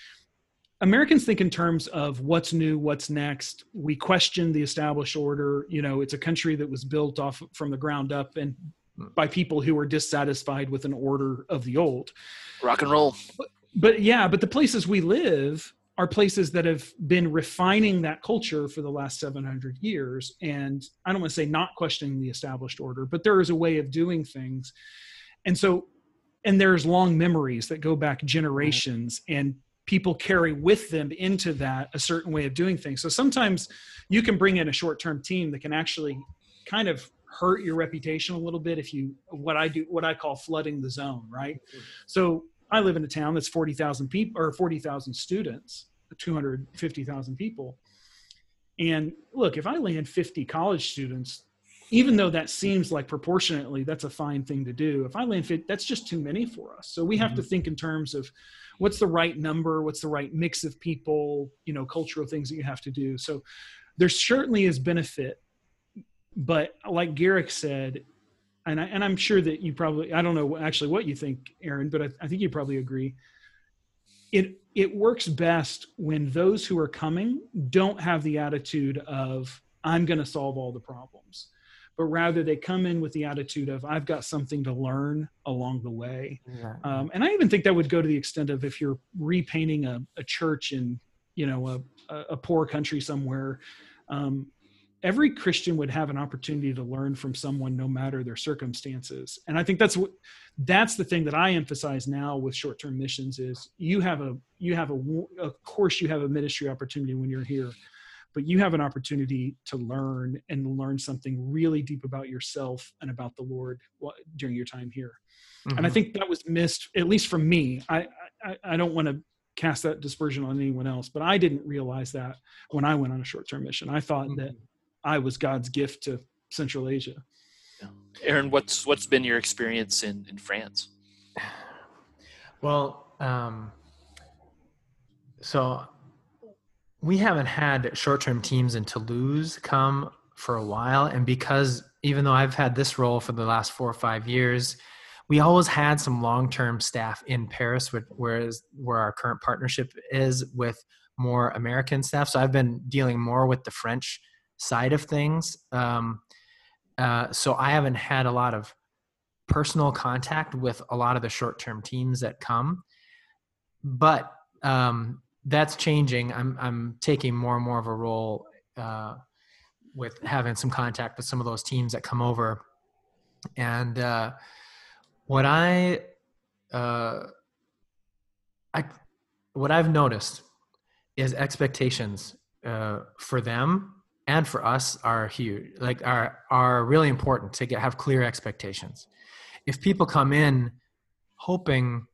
Americans think in terms of what's new, what's next. We question the established order. You know, it's a country that was built off from the ground up and. By people who are dissatisfied with an order of the old rock and roll. But, but yeah, but the places we live are places that have been refining that culture for the last 700 years. And I don't want to say not questioning the established order, but there is a way of doing things. And so, and there's long memories that go back generations and people carry with them into that a certain way of doing things. So sometimes you can bring in a short term team that can actually kind of hurt your reputation a little bit if you what I do what I call flooding the zone, right? So I live in a town that's 40,000 people or 40,000 students, 250,000 people. And look, if I land 50 college students, even though that seems like proportionately that's a fine thing to do, if I land 50, that's just too many for us. So we have mm-hmm. to think in terms of what's the right number, what's the right mix of people, you know, cultural things that you have to do. So there certainly is benefit, but like Garrick said, and I, and I'm sure that you probably I don't know actually what you think, Aaron, but I, I think you probably agree. It it works best when those who are coming don't have the attitude of I'm going to solve all the problems, but rather they come in with the attitude of I've got something to learn along the way. Yeah. Um, and I even think that would go to the extent of if you're repainting a, a church in you know a, a poor country somewhere. Um, every Christian would have an opportunity to learn from someone no matter their circumstances. And I think that's what that's the thing that I emphasize now with short-term missions is you have a you have a of course you have a ministry opportunity when you're here, but you have an opportunity to learn and learn something really deep about yourself and about the Lord during your time here. Mm-hmm. And I mm-hmm. think that was missed at least from me. I I, I don't want to cast that dispersion on anyone else, but I didn't realize that when I went on a short-term mission. I thought mm-hmm. that I was God's gift to Central Asia. Aaron, what's what's been your experience in in France? Well, um, so we haven't had short-term teams in Toulouse come for a while, and because even though I've had this role for the last four or five years, we always had some long-term staff in Paris, whereas where our current partnership is with more American staff. So I've been dealing more with the French side of things. Um, uh, so I haven't had a lot of personal contact with a lot of the short term teams that come, but um, that's changing. I'm I'm taking more and more of a role uh, with having some contact with some of those teams that come over, and uh, what I uh, I what I've noticed is expectations uh, for them and for us are huge like are are really important to get have clear expectations. If people come in hoping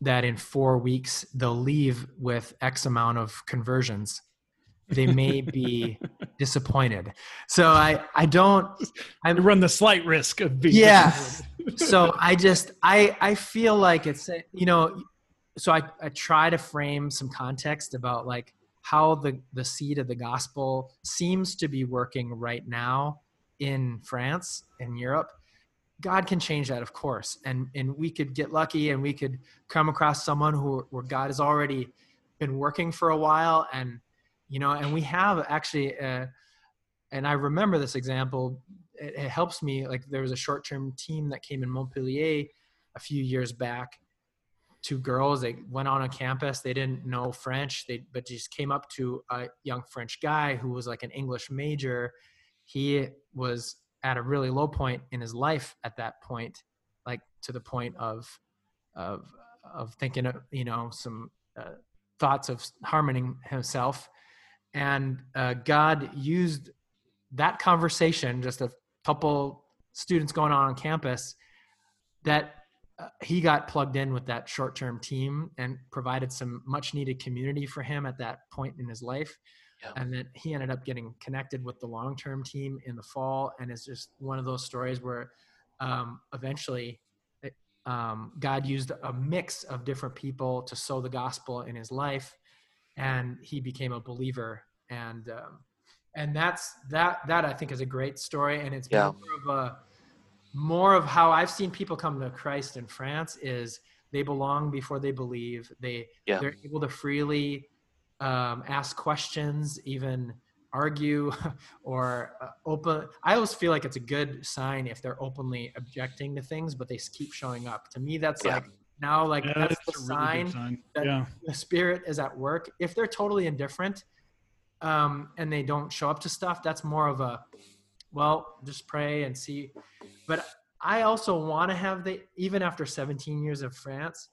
that in four weeks they'll leave with x amount of conversions they may be disappointed. So i i don't i run the slight risk of being yeah. so i just i i feel like it's you know so i i try to frame some context about like how the, the seed of the gospel seems to be working right now in France and Europe. God can change that, of course, and and we could get lucky, and we could come across someone who where God has already been working for a while, and you know, and we have actually, uh, and I remember this example. It, it helps me. Like there was a short-term team that came in Montpellier a few years back, two girls. They went on a campus. They didn't know French. They but just came up to a young French guy who was like an English major. He was at a really low point in his life at that point, like to the point of of of thinking of you know some uh, thoughts of harming himself, and uh, God used that conversation, just a couple students going on on campus, that uh, he got plugged in with that short-term team and provided some much-needed community for him at that point in his life. Yeah. And then he ended up getting connected with the long-term team in the fall, and it's just one of those stories where um, eventually it, um, God used a mix of different people to sow the gospel in his life, and he became a believer. And um, and that's that that I think is a great story, and it's yeah. more of a more of how I've seen people come to Christ in France is they belong before they believe. They yeah. they're able to freely um, ask questions, even argue or uh, open. I always feel like it's a good sign if they're openly objecting to things, but they keep showing up. To me, that's yeah. like now like yeah, that's, that's the sign, really sign, that yeah. the spirit is at work. If they're totally indifferent um, and they don't show up to stuff, that's more of a well, just pray and see but I also want to have the even after 17 years of France,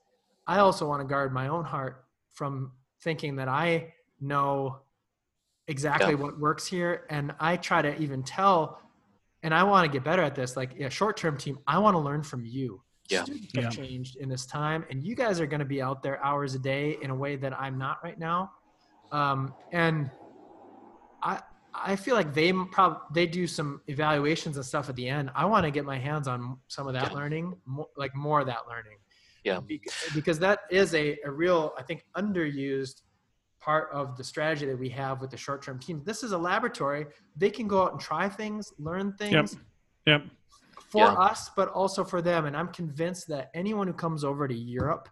I also want to guard my own heart from thinking that I know exactly yeah. what works here and I try to even tell and I want to get better at this like a short-term team, I want to learn from you. Yeah. Students have yeah. changed in this time and you guys are going to be out there hours a day in a way that I'm not right now. Um, and I I feel like they probably they do some evaluations and stuff at the end. I want to get my hands on some of that yeah. learning, more, like more of that learning. Yeah, because, because that is a, a real, I think, underused part of the strategy that we have with the short-term team. This is a laboratory; they can go out and try things, learn things. Yep. yep. for yeah. us, but also for them. And I'm convinced that anyone who comes over to Europe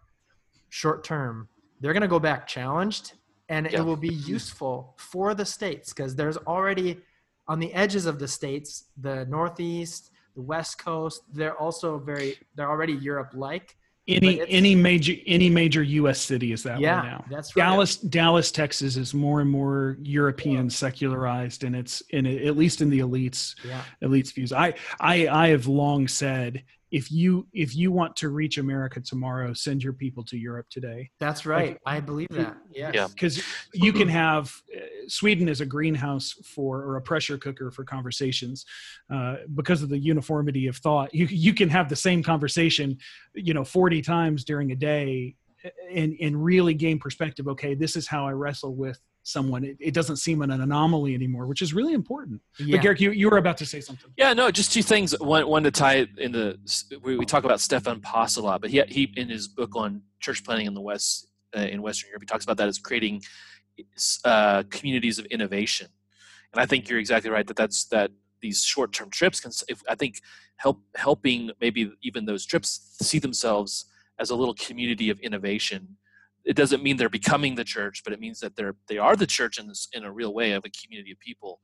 short term, they're going to go back challenged and yeah. it will be useful for the states because there's already on the edges of the states, the Northeast, the West Coast, they're also very, they're already Europe like any any major any major U.S. city is that yeah, way now. That's right. Dallas Dallas Texas is more and more European secularized, and it's in at least in the elites yeah. elites views. I I I have long said if you if you want to reach America tomorrow, send your people to Europe today. That's right. Like, I believe that. Yes. Yeah. Because you can have uh, Sweden is a greenhouse for or a pressure cooker for conversations uh, because of the uniformity of thought. You you can have the same conversation, you know, forty times during a day, and and really gain perspective. Okay, this is how I wrestle with someone. It, it, doesn't seem an anomaly anymore, which is really important. Yeah. But Garrick, you, you were about to say something. Yeah, no, just two things. One, one to tie it into, we, we talk about Stefan Paas a lot, but he, he, in his book on church planning in the West, uh, in Western Europe, he talks about that as creating uh, communities of innovation. And I think you're exactly right that that's, that these short-term trips can, if, I think help, helping maybe even those trips see themselves as a little community of innovation it doesn't mean they're becoming the church, but it means that they're they are the church in this in a real way of a community of people,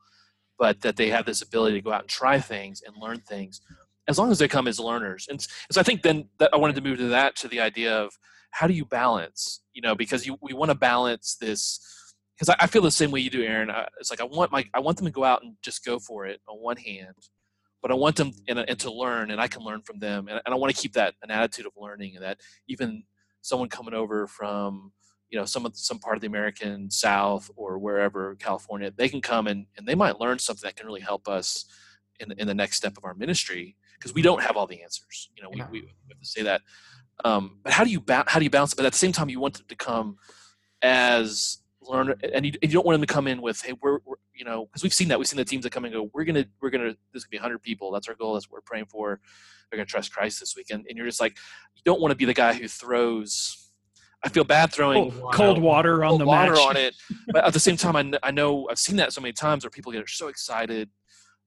but that they have this ability to go out and try things and learn things, as long as they come as learners. And, so I think then that I wanted to move to that to the idea of how do you balance, you know, because you we want to balance this because I, I, feel the same way you do, Aaron. I, it's like I want my I want them to go out and just go for it on one hand, but I want them and, and to learn, and I can learn from them, and, and I want to keep that an attitude of learning, and that even someone coming over from you know some of some part of the American South or wherever California, they can come and, and they might learn something that can really help us in, in the next step of our ministry because we don't have all the answers. You know, we, we, have to say that. Um, but how do you ba- how do you balance? But at the same time, you want them to come as learner, and you, you don't want them to come in with, hey, we're, we're you know, because we've seen that we've seen the teams that come and go, we're gonna we're gonna this could be 100 people. That's our goal. That's what we're praying for they're to trust Christ this weekend. And you're just like, you don't want to be the guy who throws. I feel bad throwing cold, cold water on cold the water match. on it, but at the same time, I, I know I've seen that so many times where people get so excited.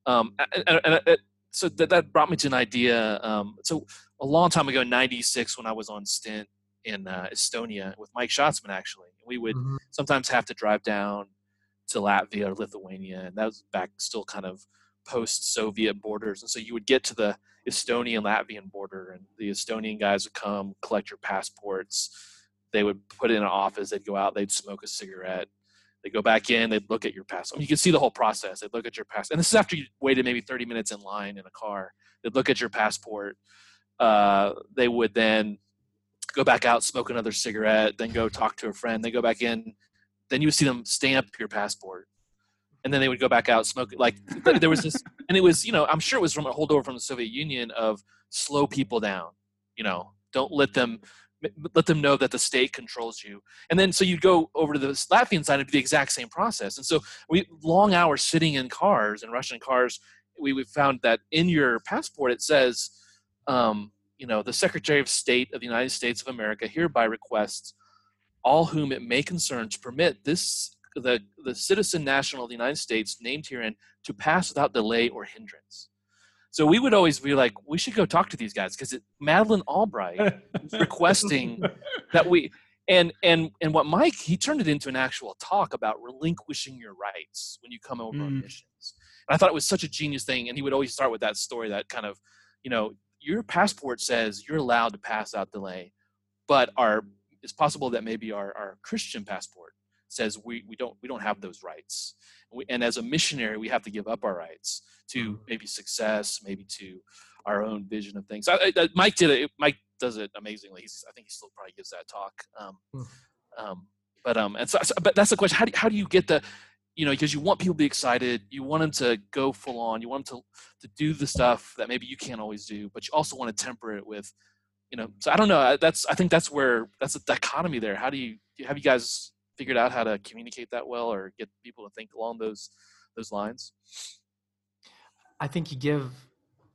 Um, and, and, and so that, that brought me to an idea. Um, so a long time ago, '96, when I was on stint in uh, Estonia with Mike Schatzman, actually, we would mm-hmm. sometimes have to drive down to Latvia or Lithuania, and that was back still kind of post-Soviet borders. And so you would get to the Estonian Latvian border, and the Estonian guys would come collect your passports. They would put it in an office. They'd go out. They'd smoke a cigarette. They go back in. They'd look at your passport. I mean, you can see the whole process. They'd look at your passport, and this is after you waited maybe 30 minutes in line in a car. They'd look at your passport. Uh, they would then go back out, smoke another cigarette, then go talk to a friend. They go back in. Then you would see them stamp your passport and then they would go back out smoke. Like there was this, and it was you know I'm sure it was from a holdover from the Soviet Union of slow people down. You know, don't let them let them know that the state controls you. And then so you'd go over to the Latvian side, it'd be the exact same process. And so we long hours sitting in cars in Russian cars. We, we found that in your passport it says, um, you know, the Secretary of State of the United States of America hereby requests all whom it may concern to permit this the, the citizen national of the United States named herein to pass without delay or hindrance. So we would always be like, we should go talk to these guys because Madeleine Albright requesting that we and and and what Mike he turned it into an actual talk about relinquishing your rights when you come over mm. on missions. And I thought it was such a genius thing, and he would always start with that story that kind of, you know, your passport says you're allowed to pass out delay, but our it's possible that maybe our, our Christian passport says we, we don't we don't have those rights. We, and as a missionary we have to give up our rights to mm-hmm. maybe success maybe to our own vision of things. I, I, mike did it mike does it amazingly. He's, i think he still probably gives that talk. Um, mm. um, but um and so, so, but that's the question. How do, how do you get the you know because you want people to be excited you want them to go full on you want them to to do the stuff that maybe you can't always do but you also want to temper it with you know so i don't know that's i think that's where that's a dichotomy there how do you have you guys figured out how to communicate that well or get people to think along those those lines? I think you give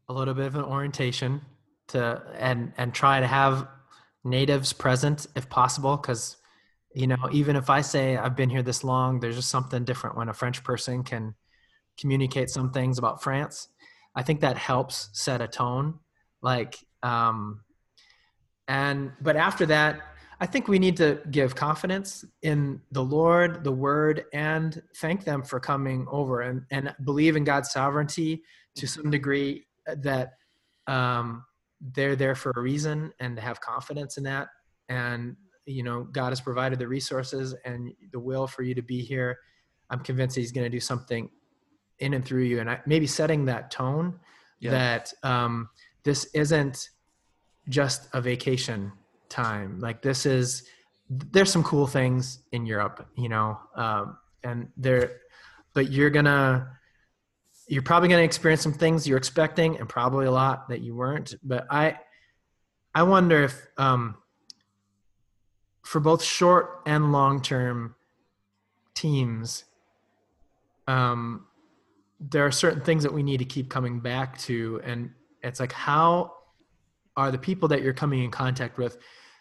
a little bit of an orientation to and and try to have natives present if possible because you know even if i say i've been here this long there's just something different when a french person can communicate some things about france I think that helps set a tone. Like, um, and but after that, I think we need to give confidence in the Lord, the Word, and thank them for coming over and, and believe in God's sovereignty to some degree that um, they're there for a reason and to have confidence in that. And, you know, God has provided the resources and the will for you to be here. I'm convinced He's going to do something in and through you. And I, maybe setting that tone yeah. that um, this isn't just a vacation time. Like this is there's some cool things in Europe, you know, um, and there, but you're gonna you're probably gonna experience some things you're expecting, and probably a lot that you weren't. But I I wonder if um, for both short and long term teams, um, there are certain things that we need to keep coming back to, and it's like how are the people that you're coming in contact with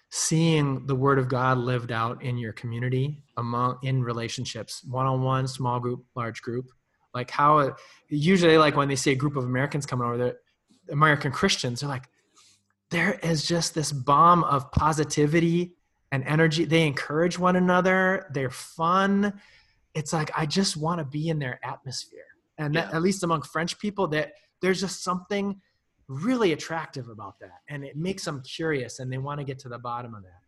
seeing the word of God lived out in your community among in relationships, one-on-one, small group, large group. Like how usually like when they see a group of Americans coming over there, American Christians, they're like, there is just this bomb of positivity and energy. They encourage one another. They're fun. It's like I just want to be in their atmosphere. And that, at least among French people, that there's just something really attractive about that and it makes them curious and they want to get to the bottom of that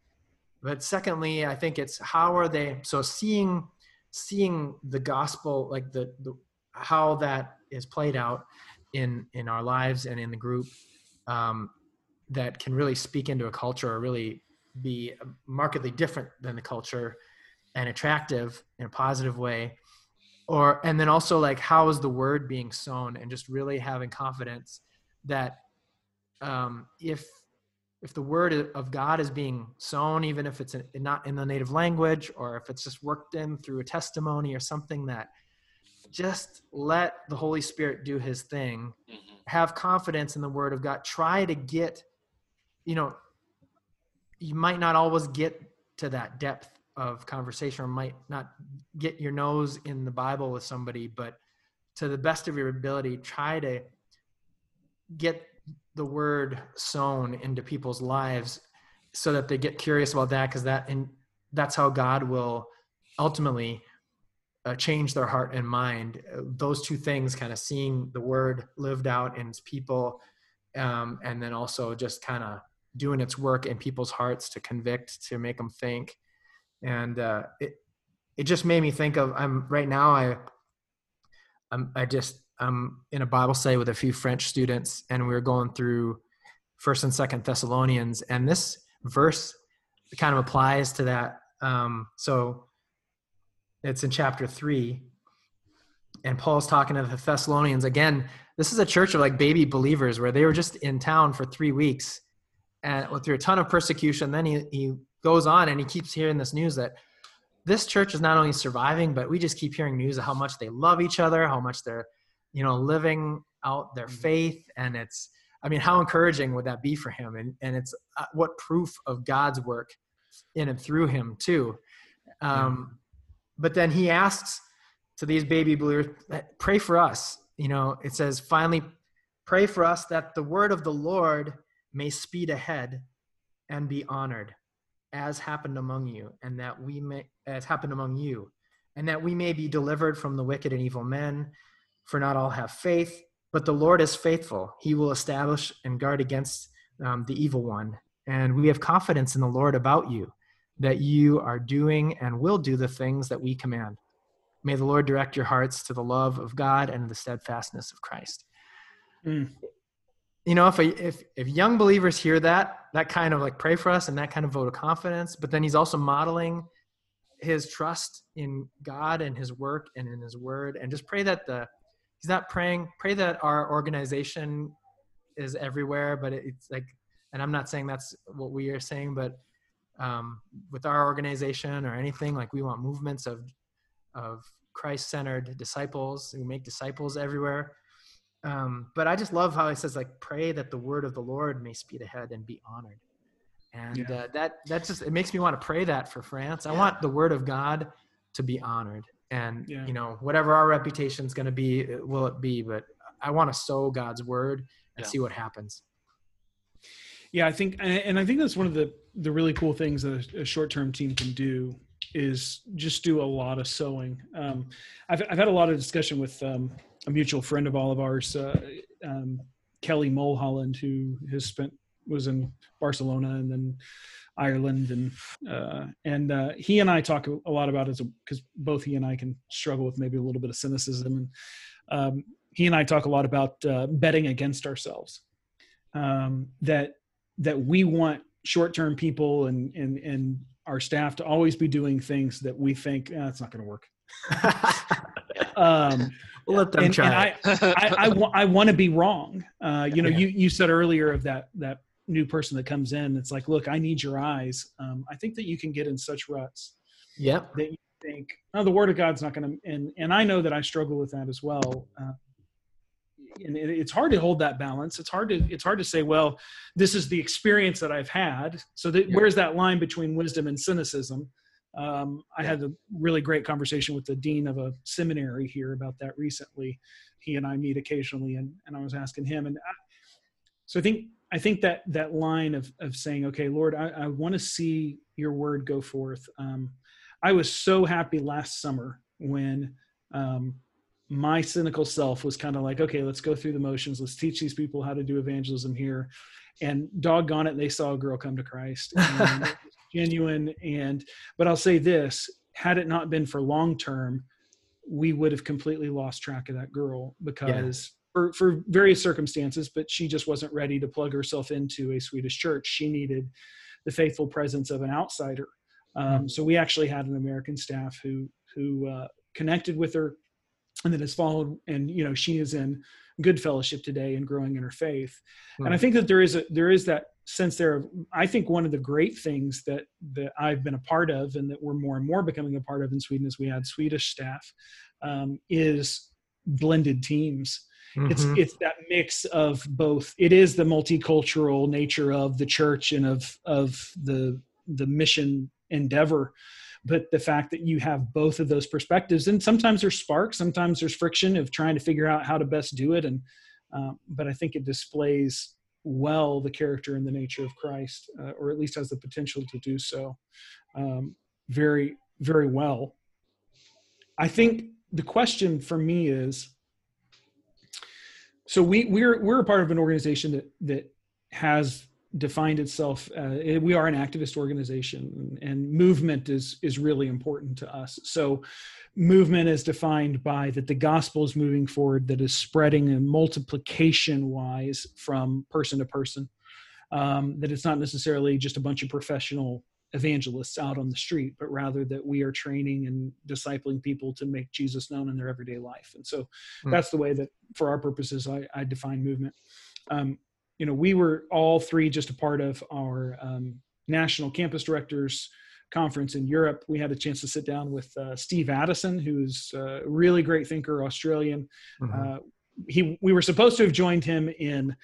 but secondly i think it's how are they so seeing seeing the gospel like the, the how that is played out in in our lives and in the group um, that can really speak into a culture or really be markedly different than the culture and attractive in a positive way or and then also like how is the word being sown and just really having confidence that um, if if the word of God is being sown, even if it's not in the native language or if it's just worked in through a testimony or something that just let the Holy Spirit do his thing. Mm-hmm. Have confidence in the word of God. Try to get, you know, you might not always get to that depth of conversation or might not get your nose in the Bible with somebody, but to the best of your ability, try to get the word sown into people's lives so that they get curious about that because that and that's how god will ultimately uh, change their heart and mind. Those two things kind of seeing the word lived out in people um, and then also just kind of doing its work in people's hearts to convict to make them think and uh, it it just made me think of i'm right now i I'm, i just I'm in a Bible study with a few French students, and we were going through First and Second Thessalonians, and this verse kind of applies to that. Um, so it's in chapter three, and Paul's talking to the Thessalonians again. This is a church of like baby believers where they were just in town for three weeks, and through a ton of persecution. Then he he goes on and he keeps hearing this news that this church is not only surviving, but we just keep hearing news of how much they love each other, how much they're you know living out their mm-hmm. faith and it's i mean how encouraging would that be for him and and it's uh, what proof of god's work in and through him too um, but then he asks to these baby believers pray for us you know it says finally pray for us that the word of the lord may speed ahead and be honored as happened among you and that we may as happened among you and that we may be delivered from the wicked and evil men for not all have faith, but the Lord is faithful. He will establish and guard against um, the evil one. And we have confidence in the Lord about you, that you are doing and will do the things that we command. May the Lord direct your hearts to the love of God and the steadfastness of Christ. Mm. You know, if, a, if if young believers hear that, that kind of like pray for us and that kind of vote of confidence, but then he's also modeling his trust in God and his work and in his word, and just pray that the he's not praying pray that our organization is everywhere but it's like and i'm not saying that's what we are saying but um, with our organization or anything like we want movements of of christ-centered disciples who make disciples everywhere um, but i just love how he says like pray that the word of the lord may speed ahead and be honored and yeah. uh, that that just it makes me want to pray that for france i want the word of god to be honored and yeah. you know whatever our reputation is going to be will it be but I want to sow God's word and Yeah. see what happens. Yeah, I think, and and I think that's one of the the really cool things that a, a short term team can do is just do a lot of sowing. Um, I've I've had a lot of discussion with um, a mutual friend of all of ours, uh, um, Kelly Mulholland, who has spent was in Barcelona and then Ireland, and uh, and uh, he and I talk a lot about it because both he and I can struggle with maybe a little bit of cynicism, and um, he and I talk a lot about uh, betting against ourselves. Um, that that we want short-term people and and and our staff to always be doing things that we think eh, it's not going to work. Um, we'll let them and, try. and. I, I, I, wa- I want to be wrong. Uh, you know, you, you said earlier of that, that new person that comes in, it's like, look, I need your eyes. Um, I think that you can get in such ruts yep. that you think, oh, the word of God's not going to, and, and I know that I struggle with that as well. Uh, and it, it's hard to hold that balance. It's hard to, it's hard to say, well, this is the experience that I've had. So that, Yeah. where's that line between wisdom and cynicism? Um, I had a really great conversation with the dean of a seminary here about that recently. He and I meet occasionally, and, and I was asking him, and I, so I think I think that that line of of saying, okay, Lord, I, I want to see Your Word go forth. Um, I was so happy last summer when um, my cynical self was kind of like, okay, let's go through the motions. Let's teach these people how to do evangelism here. And doggone it, they saw a girl come to Christ. And it was genuine. And, but I'll say this had it not been for long term, we would have completely lost track of that girl because for, for various circumstances, but she just wasn't ready to plug herself into a Swedish church. She needed the faithful presence of an outsider. Um, Mhm. So we actually had an American staff who who uh, connected with her, and that has followed. And you know, she is in good fellowship today and growing in her faith. And I think that there is a there is that sense there of. I think one of the great things that that I've been a part of, and that we're more and more becoming a part of in Sweden, is we had Swedish staff, um, is blended teams it's Mhm. it's that mix of both it is the multicultural nature of the church and of of the the mission endeavor but the fact that you have both of those perspectives and sometimes there's sparks sometimes there's friction of trying to figure out how to best do it and um, but i think it displays well the character and the nature of christ uh, or at least has the potential to do so um, very very well. I think the question for me is so we we're we're a part of an organization that that has defined itself uh, we are an activist organization and movement is is really important to us. So movement is defined by that the gospel is moving forward that is spreading and multiplication wise from person to person. Um, that it's not necessarily just a bunch of professional evangelists out on the street but rather that we are training and discipling people to make jesus known in their everyday life. And so Hmm. that's the way that for our purposes i, I define movement. Um, you know we were all three just a part of our um, national campus directors conference in europe we had a chance to sit down with uh, steve addison who's a really great thinker australian Mhm. uh, he we were supposed to have joined him in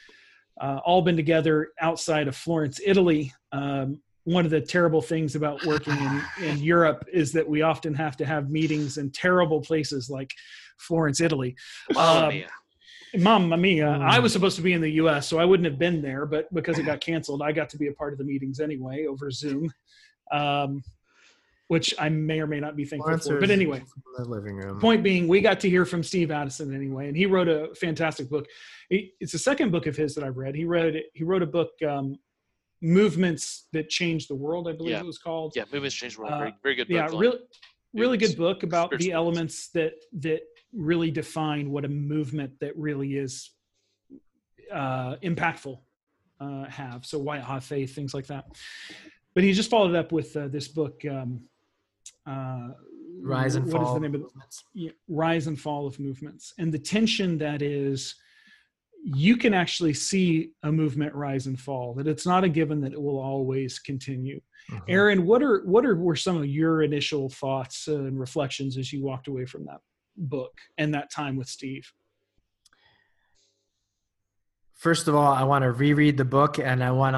uh, all been together outside of Florence, Italy. Um, one of the terrible things about working in, in Europe is that we often have to have meetings in terrible places like Florence, Italy. Mamma Um, mia. Mamma mia! Mm. I was supposed to be in the U.S., so I wouldn't have been there. But because it got canceled, I got to be a part of the meetings anyway over Zoom, um, which I may or may not be thankful Florence for. But anyway, living room. point being we got to hear from steve addison anyway and he wrote a fantastic book it's the second book of his that i've read he read he wrote a book um, movements that changed the world i believe Yeah. it was called Yeah, movements change the world. uh, Very, very good book. yeah really really good book about the elements that that really define what a movement that really is uh, impactful uh, have so white hot faith things like that but he just followed up with uh, this book um, uh, Rise and what is fall. the name of movements. yeah, rise and fall of movements and the tension that is you can actually see a movement rise and fall that it's not a given that it will always continue Mhm. aaron what are what are were some of your initial thoughts and reflections as you walked away from that book and that time with steve? First of all, I want to reread the book and I want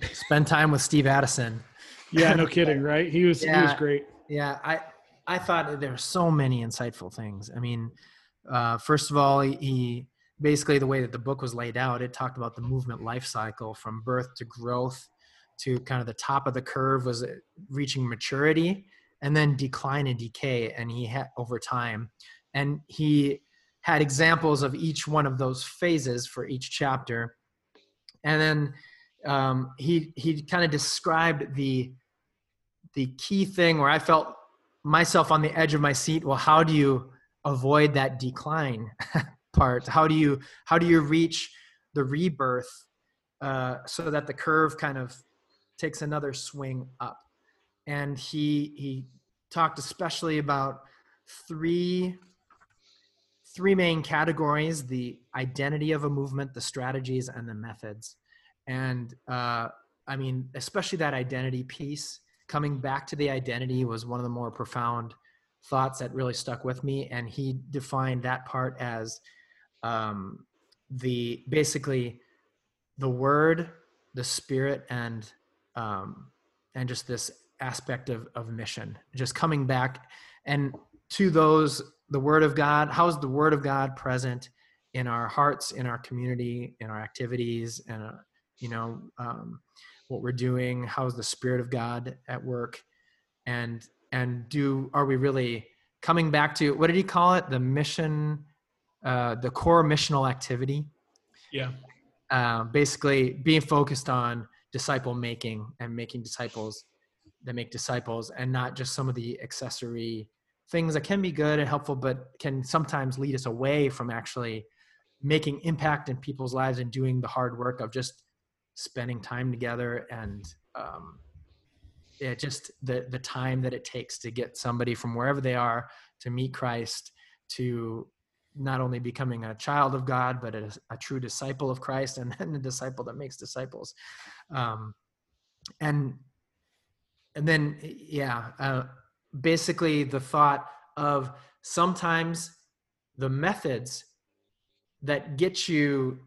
to spend time with Steve Addison. yeah no kidding right? He was he was great. Yeah, I I thought there were so many insightful things. I mean, uh, first of all, he, he basically the way that the book was laid out, it talked about the movement life cycle from birth to growth to kind of the top of the curve was reaching maturity and then decline and decay and he had over time. And he had examples of each one of those phases for each chapter. And then um, he he kind of described the the key thing where i felt myself on the edge of my seat. Well how do you avoid that decline part? How do you how do you reach the rebirth uh, so that the curve kind of takes another swing up and he he talked especially about three three main categories the identity of a movement the strategies and the methods. And uh, i mean especially that identity piece coming back to the identity was one of the more profound thoughts that really stuck with me. And he defined that part as um, the basically the word the spirit and um, and just this aspect of, of mission just coming back. And to those the word of god how is the word of god present in our hearts in our community in our activities and uh, you know um, what we're doing? How is the spirit of god at work? And and do are we really coming back to what did he call it? The mission uh, the core missional activity? Yeah. Uh, basically being focused on disciple making and making disciples that make disciples and not just some of the accessory things that can be good and helpful but can sometimes lead us away from actually making impact in people's lives and doing the hard work of just spending time together and um, just the the time that it takes to get somebody from wherever they are to meet Christ to not only becoming a child of God but a, a true disciple of Christ and then a disciple that makes disciples. Um, and and then yeah uh, basically the thought of sometimes the methods that get you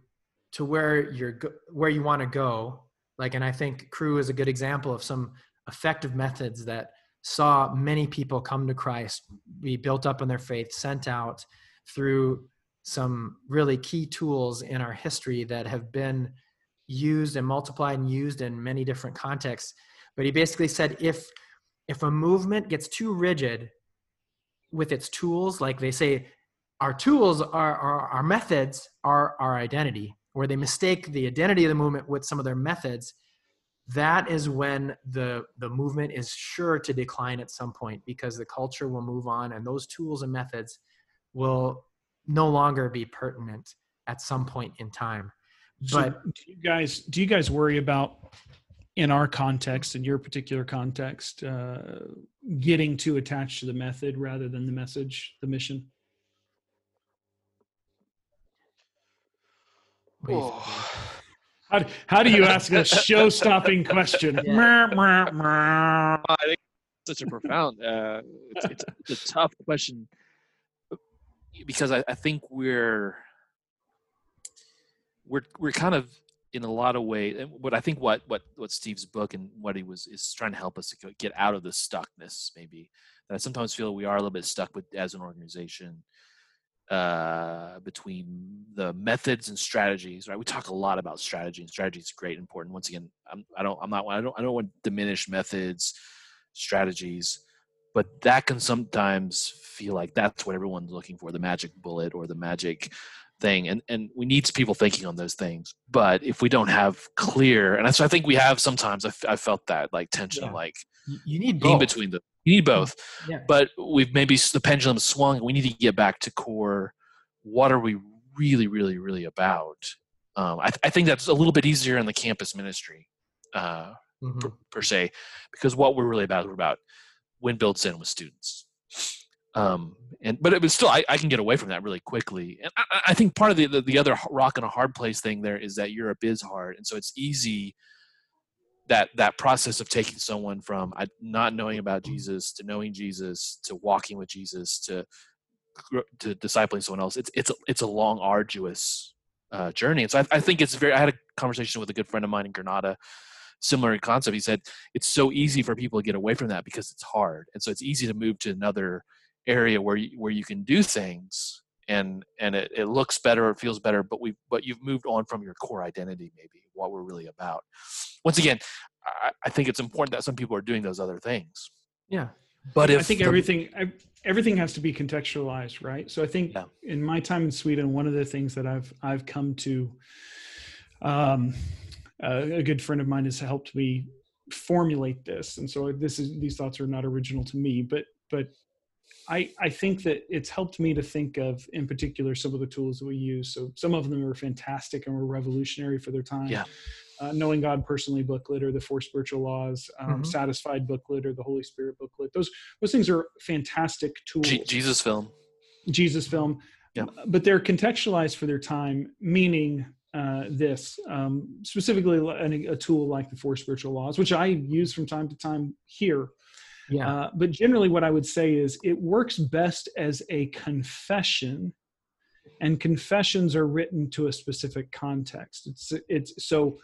to where you're where you want to go. Like and i think Cru is a good example of some effective methods that saw many people come to christ be built up in their faith sent out through some really key tools in our history that have been used and multiplied and used in many different contexts but he basically said if if a movement gets too rigid with its tools like they say our tools are our, our methods are our identity where they mistake the identity of the movement with some of their methods that is when the the movement is sure to decline at some point because the culture will move on and those tools and methods will no longer be pertinent at some point in time. So but do you guys do you guys worry about in our context in your particular context uh, getting too attached to the method rather than the message the mission oh. how, how do you ask a show-stopping question yeah. I think such a profound uh, it's, it's, it's, a tough question because I, I think we're we're we're kind of in a lot of ways and what i think what what what steve's book and what he was is trying to help us to get out of the stuckness maybe that i sometimes feel we are a little bit stuck with as an organization uh, between the methods and strategies right? We talk a lot about strategy and strategy is great important. Once again I'm, i don't i'm not i don't i don't want to diminish methods strategies but that can sometimes feel like that's what everyone's looking for the magic bullet or the magic thing and and we need people thinking on those things but if we don't have clear and so i think we have sometimes i, I felt that like tension yeah. like you need both. between the you need both yeah. but we've maybe the pendulum swung we need to get back to core what are we really really really about um, I, I think that's a little bit easier in the campus ministry uh, mm-hmm. per, per, se because what we're really about we're about when built in with students um, and but it was still I, I, can get away from that really quickly. And I, I think part of the, the, the other rock and a hard place thing there is that Europe is hard. And so it's easy that that process of taking someone from not knowing about Jesus to knowing Jesus to walking with Jesus to to discipling someone else. It's it's a, it's a long arduous uh, journey. And so I, I think it's very I had a conversation with a good friend of mine in Granada similar concept. He said it's so easy for people to get away from that because it's hard. And so it's easy to move to another area where you, where you can do things and and it, it looks better, it feels better, but we but you've moved on from your core identity, maybe what we're really about. Once again, I, I think it's important that some people are doing those other things. Yeah, but if I think the, everything everything has to be contextualized, right? So I think yeah. in my time in Sweden, one of the things that I've I've come to, um, uh, a good friend of mine has helped me formulate this, and so this is these thoughts are not original to me, but but I, I think that it's helped me to think of, in particular, some of the tools that we use. So some of them are fantastic and were revolutionary for their time. Yeah. Uh, Knowing God personally booklet or the Four Spiritual Laws, um, mm-hmm. Satisfied booklet or the Holy Spirit booklet. Those those things are fantastic tools. G- Jesus film. Jesus film. Yeah. But they're contextualized for their time, meaning uh, this um, specifically a, a, tool like the Four Spiritual Laws, which I use from time to time here yeah. Uh, but generally, what I would say is it works best as a confession, and confessions are written to a specific context. It's it's so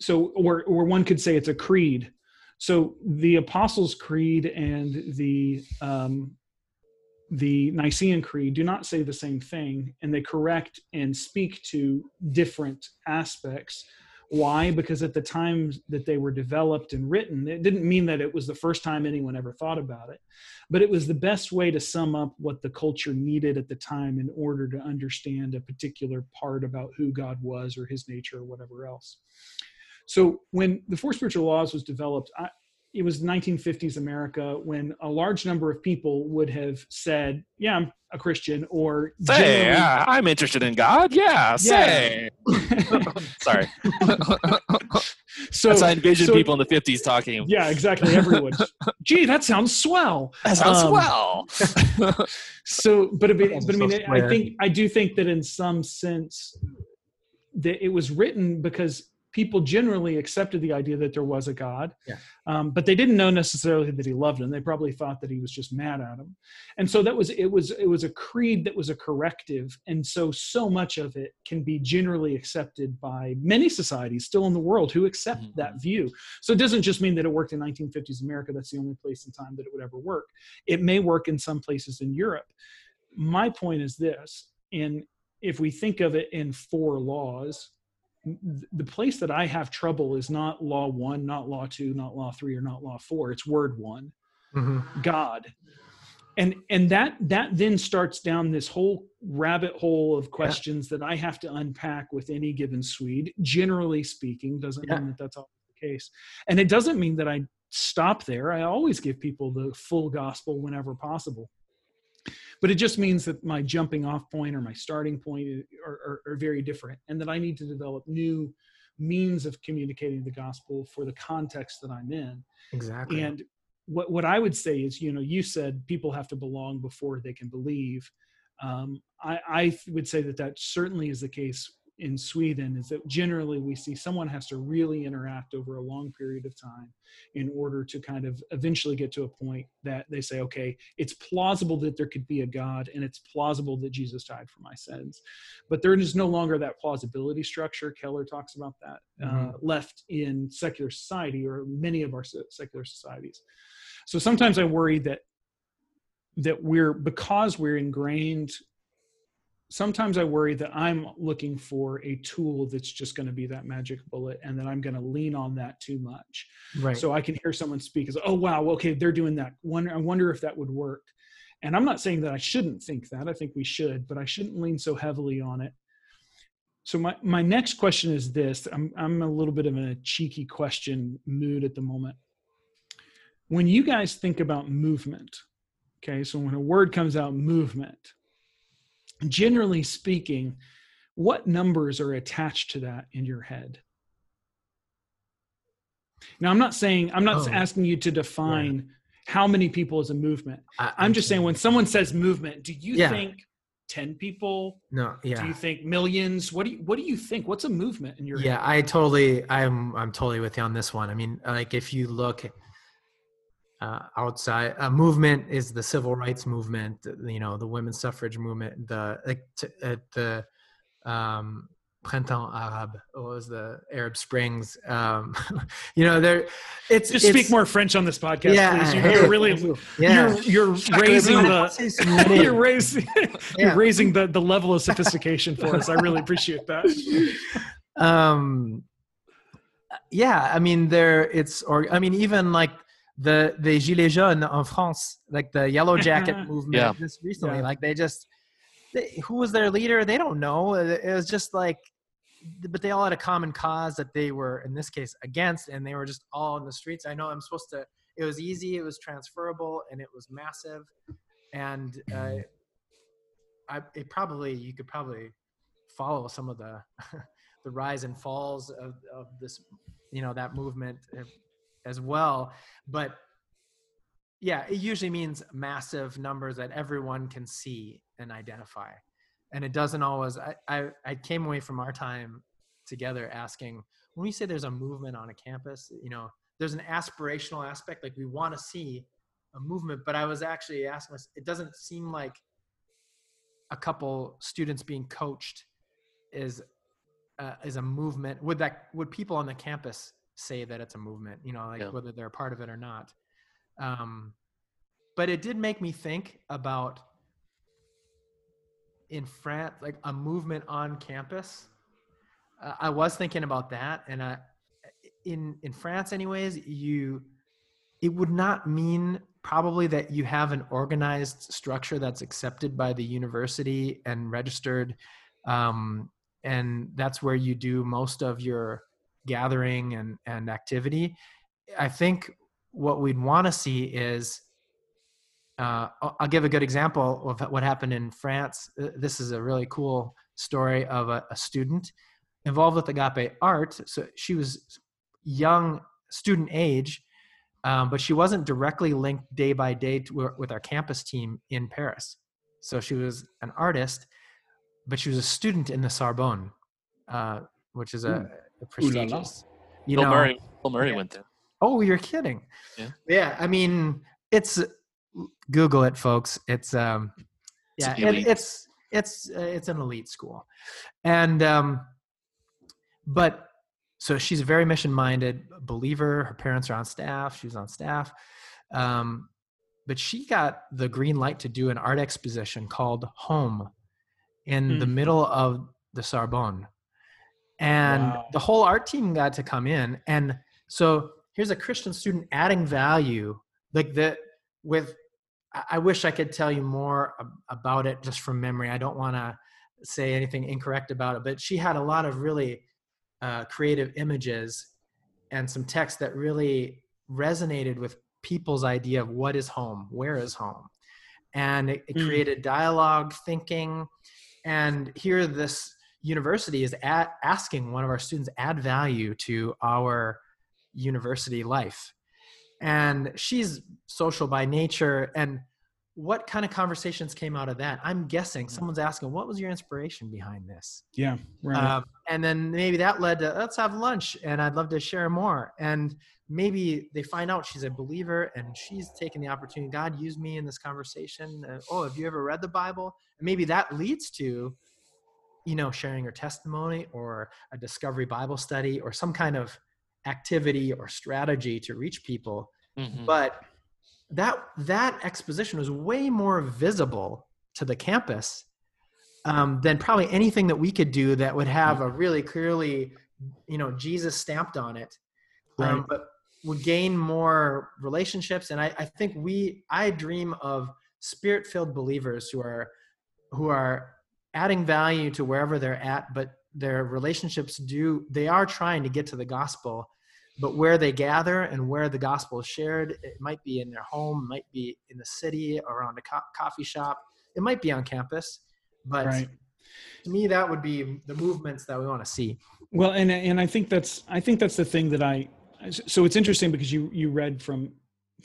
so or or one could say it's a creed. So the Apostles' Creed and the um, the Nicene Creed do not say the same thing, and they correct and speak to different aspects why? Because at the time that they were developed and written, it didn't mean that it was the first time anyone ever thought about it, but it was the best way to sum up what the culture needed at the time in order to understand a particular part about who God was or his nature or whatever else. So when the Four Spiritual Laws was developed, I, it was 1950s America when a large number of people would have said, "Yeah, I'm a Christian," or "Say, yeah, I'm interested in God." Yeah, say. Yeah. Sorry. so That's I envision so, people in the 50s talking. Yeah, exactly. Everyone. Gee, that sounds swell. That sounds um, swell. so, but, but, but I mean, I think I do think that in some sense that it was written because people generally accepted the idea that there was a God, yeah. um, but they didn't know necessarily that he loved them. They probably thought that he was just mad at them, and so that was it was it was a creed that was a corrective, and so so much of it can be generally accepted by many societies still in the world who accept mm-hmm. that view. So it doesn't just mean that it worked in 1950s America. That's the only place in time that it would ever work. It may work in some places in Europe. My point is this: in if we think of it in four laws the place that I have trouble is not law one, not law two, not law three, or not law four. It's word one, mm-hmm. God, and and that that then starts down this whole rabbit hole of questions yeah. that I have to unpack with any given Swede. Generally speaking, doesn't yeah. mean that that's always the case, and it doesn't mean that I stop there. I always give people the full gospel whenever possible but it just means that my jumping off point or my starting point are, are, are very different and that i need to develop new means of communicating the gospel for the context that i'm in. Exactly. And what, what i would say is you know you said people have to belong before they can believe. Um, I, I would say that that certainly is the case in Sweden is that generally we see someone has to really interact over a long period of time in order to kind of eventually get to a point that they say, okay, it's plausible that there could be a God and it's plausible that Jesus died for my sins. But there is no longer that plausibility structure. Keller talks about that mm-hmm. uh, left in secular society or many of our secular societies. So sometimes I worry that that we're because we're ingrained sometimes I worry that I'm looking for a tool that's just going to be that magic bullet and that I'm going to lean on that too much. Right. So I can hear someone speak as, oh, wow, okay, they're doing that. Wonder, I wonder if that would work. And I'm not saying that I shouldn't think that. I think we should, but I shouldn't lean so heavily on it. So my, my next question is this. I'm, I'm a little bit of a cheeky question mood at the moment. When you guys think about movement, okay, so when a word comes out, movement, generally speaking, what numbers are attached to that in your head? Now, I'm not saying, I'm not oh, asking you to define yeah. how many people is a movement. I, am just saying, when someone says movement, do you yeah. think 10 people? No, yeah. Do you think millions? What do you, what do you think? What's a movement in your yeah, head? I totally, I'm, I'm totally with you on this one. I mean, like if you look uh, outside a movement is the civil rights movement you know the women's suffrage movement the like t- uh, the um printemps arabe was the arab springs um you know there it's just it's, speak more French on this podcast, yeah, please. You're, you're really yeah. you're you're raising the you're raising you're raising the the level of sophistication for us. I really appreciate that. Um, yeah, I mean there it's or I mean even like the the gilets jaunes en France, like the yellow jacket movement yeah. just recently, yeah. like they just they, who was their leader? They don't know. It was just like but they all had a common cause that they were in this case against and they were just all in the streets i know i'm supposed to it was easy it was transferable and it was massive and uh, I, it probably you could probably follow some of the the rise and falls of, of this you know that movement as well but yeah it usually means massive numbers that everyone can see and identify. And it doesn't always I, I, I came away from our time together asking when we say there's a movement on a campus you know there's an aspirational aspect like we want to see a movement but i was actually asking us it doesn't seem like a couple students being coached is uh, is a movement. Would that would people on the campus say that it's a movement you know like yeah. whether they're a part of it or not um but it did make me think about in France, like a movement on campus. Uh, I was thinking about that, and I, in in France, anyways, you it would not mean probably that you have an organized structure that's accepted by the university and registered, um, and that's where you do most of your gathering and and activity. I think what we'd want to see is uh, I'll give a good example of what happened in France. Uh, this is a really cool story of a, a student involved with Agape Art. So she was young, student age, um, but she wasn't directly linked day by day to, with our campus team in Paris. So she was an artist, but she was a student in the Sorbonne, uh, which is a, a prestigious. You Bill know, Murray, Bill Murray yeah. went there. Oh, you're kidding? Yeah. Yeah. I mean, it's Google it, folks. It's um, yeah, it's it's it's, uh, it's an elite school, and um, but so she's a very mission minded believer. Her parents are on staff. She was on staff. Um, but she got the green light to do an art exposition called Home in mm. the middle of the Sorbonne. And wow. the whole art team got to come in. And so here's a Christian student adding value, like the with I wish I could tell you more about it just from memory. I don't want to say anything incorrect about it, but she had a lot of really uh, creative images and some text that really resonated with people's idea of what is home, where is home, and it, it mm. created dialogue, thinking, and here this university is at, asking one of our students add value to our university life. And she's social by nature. And what kind of conversations came out of that? I'm guessing someone's asking what was your inspiration behind this? Yeah right. Um, and then maybe that led to let's have lunch and i'd love to share more. And maybe they find out she's a believer and she's taking the opportunity god used me in this conversation. Uh, oh have you ever read the bible? And maybe that leads to you know sharing her testimony or a discovery bible study or some kind of activity or strategy to reach people mm-hmm. but that that exposition was way more visible to the campus um, than probably anything that we could do that would have a really clearly you know jesus stamped on it um, right. um, but would gain more relationships and I, I think we i dream of spirit filled believers who are who are adding value to wherever they're at but their relationships do they are trying to get to the gospel but where they gather and where the gospel is shared it might be in their home might be in the city around a co- coffee shop. It might be on campus but right. to me that would be the movements that we want to see. Well and and i think that's i think that's the thing that i so it's interesting because you you read from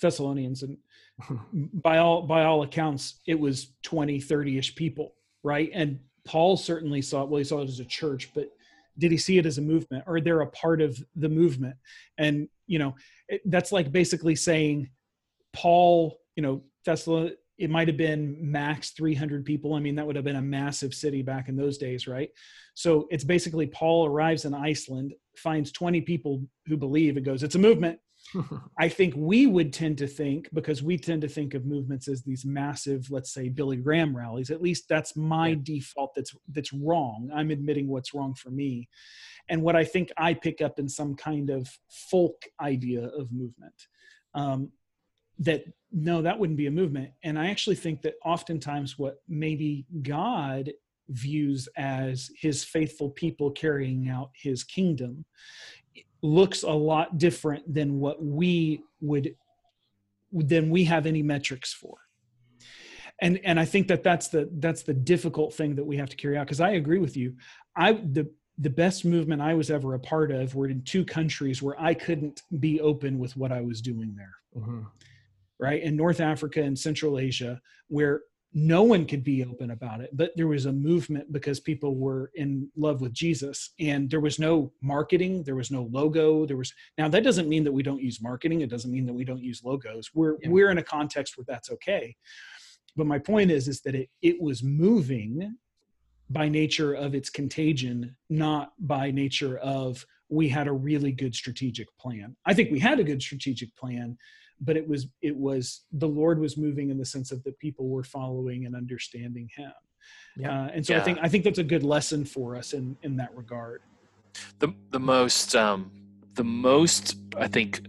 thessalonians and by all by all accounts it was 20 30ish people right? And paul certainly saw it well he saw it as a church but did he see it as a movement? Or they're a part of the movement? And you know it, that's like basically saying paul you know tesla it might have been max 300 people. I mean that would have been a massive city back in those days right? So it's basically paul arrives in iceland finds 20 people who believe and goes, it's a movement. I think we would tend to think because we tend to think of movements as these massive, let's say Billy Graham rallies. At least that's my yeah. default. That's that's wrong. I'm admitting what's wrong for me, and what I think I pick up in some kind of folk idea of movement. Um, that no, that wouldn't be a movement. And I actually think that oftentimes what maybe God views as his faithful people carrying out his kingdom looks a lot different than what we would than we have any metrics for. And and i think that that's the that's the difficult thing that we have to carry out because i agree with you. I the the best movement i was ever a part of were in two countries where i couldn't be open with what i was doing there. Mm-hmm. right? In north africa and central asia where no one could be open about it but there was a movement because people were in love with jesus and there was no marketing there was no logo there was now that doesn't mean that we don't use marketing it doesn't mean that we don't use logos. We're yeah. we're in a context where that's okay. But my point is is that it, it was moving by nature of its contagion not by nature of we had a really good strategic plan. I think we had a good strategic plan but it was it was the lord was moving in the sense of that people were following and understanding him yeah. Uh, and so yeah. i think i think that's a good lesson for us in in that regard the the most um the most i think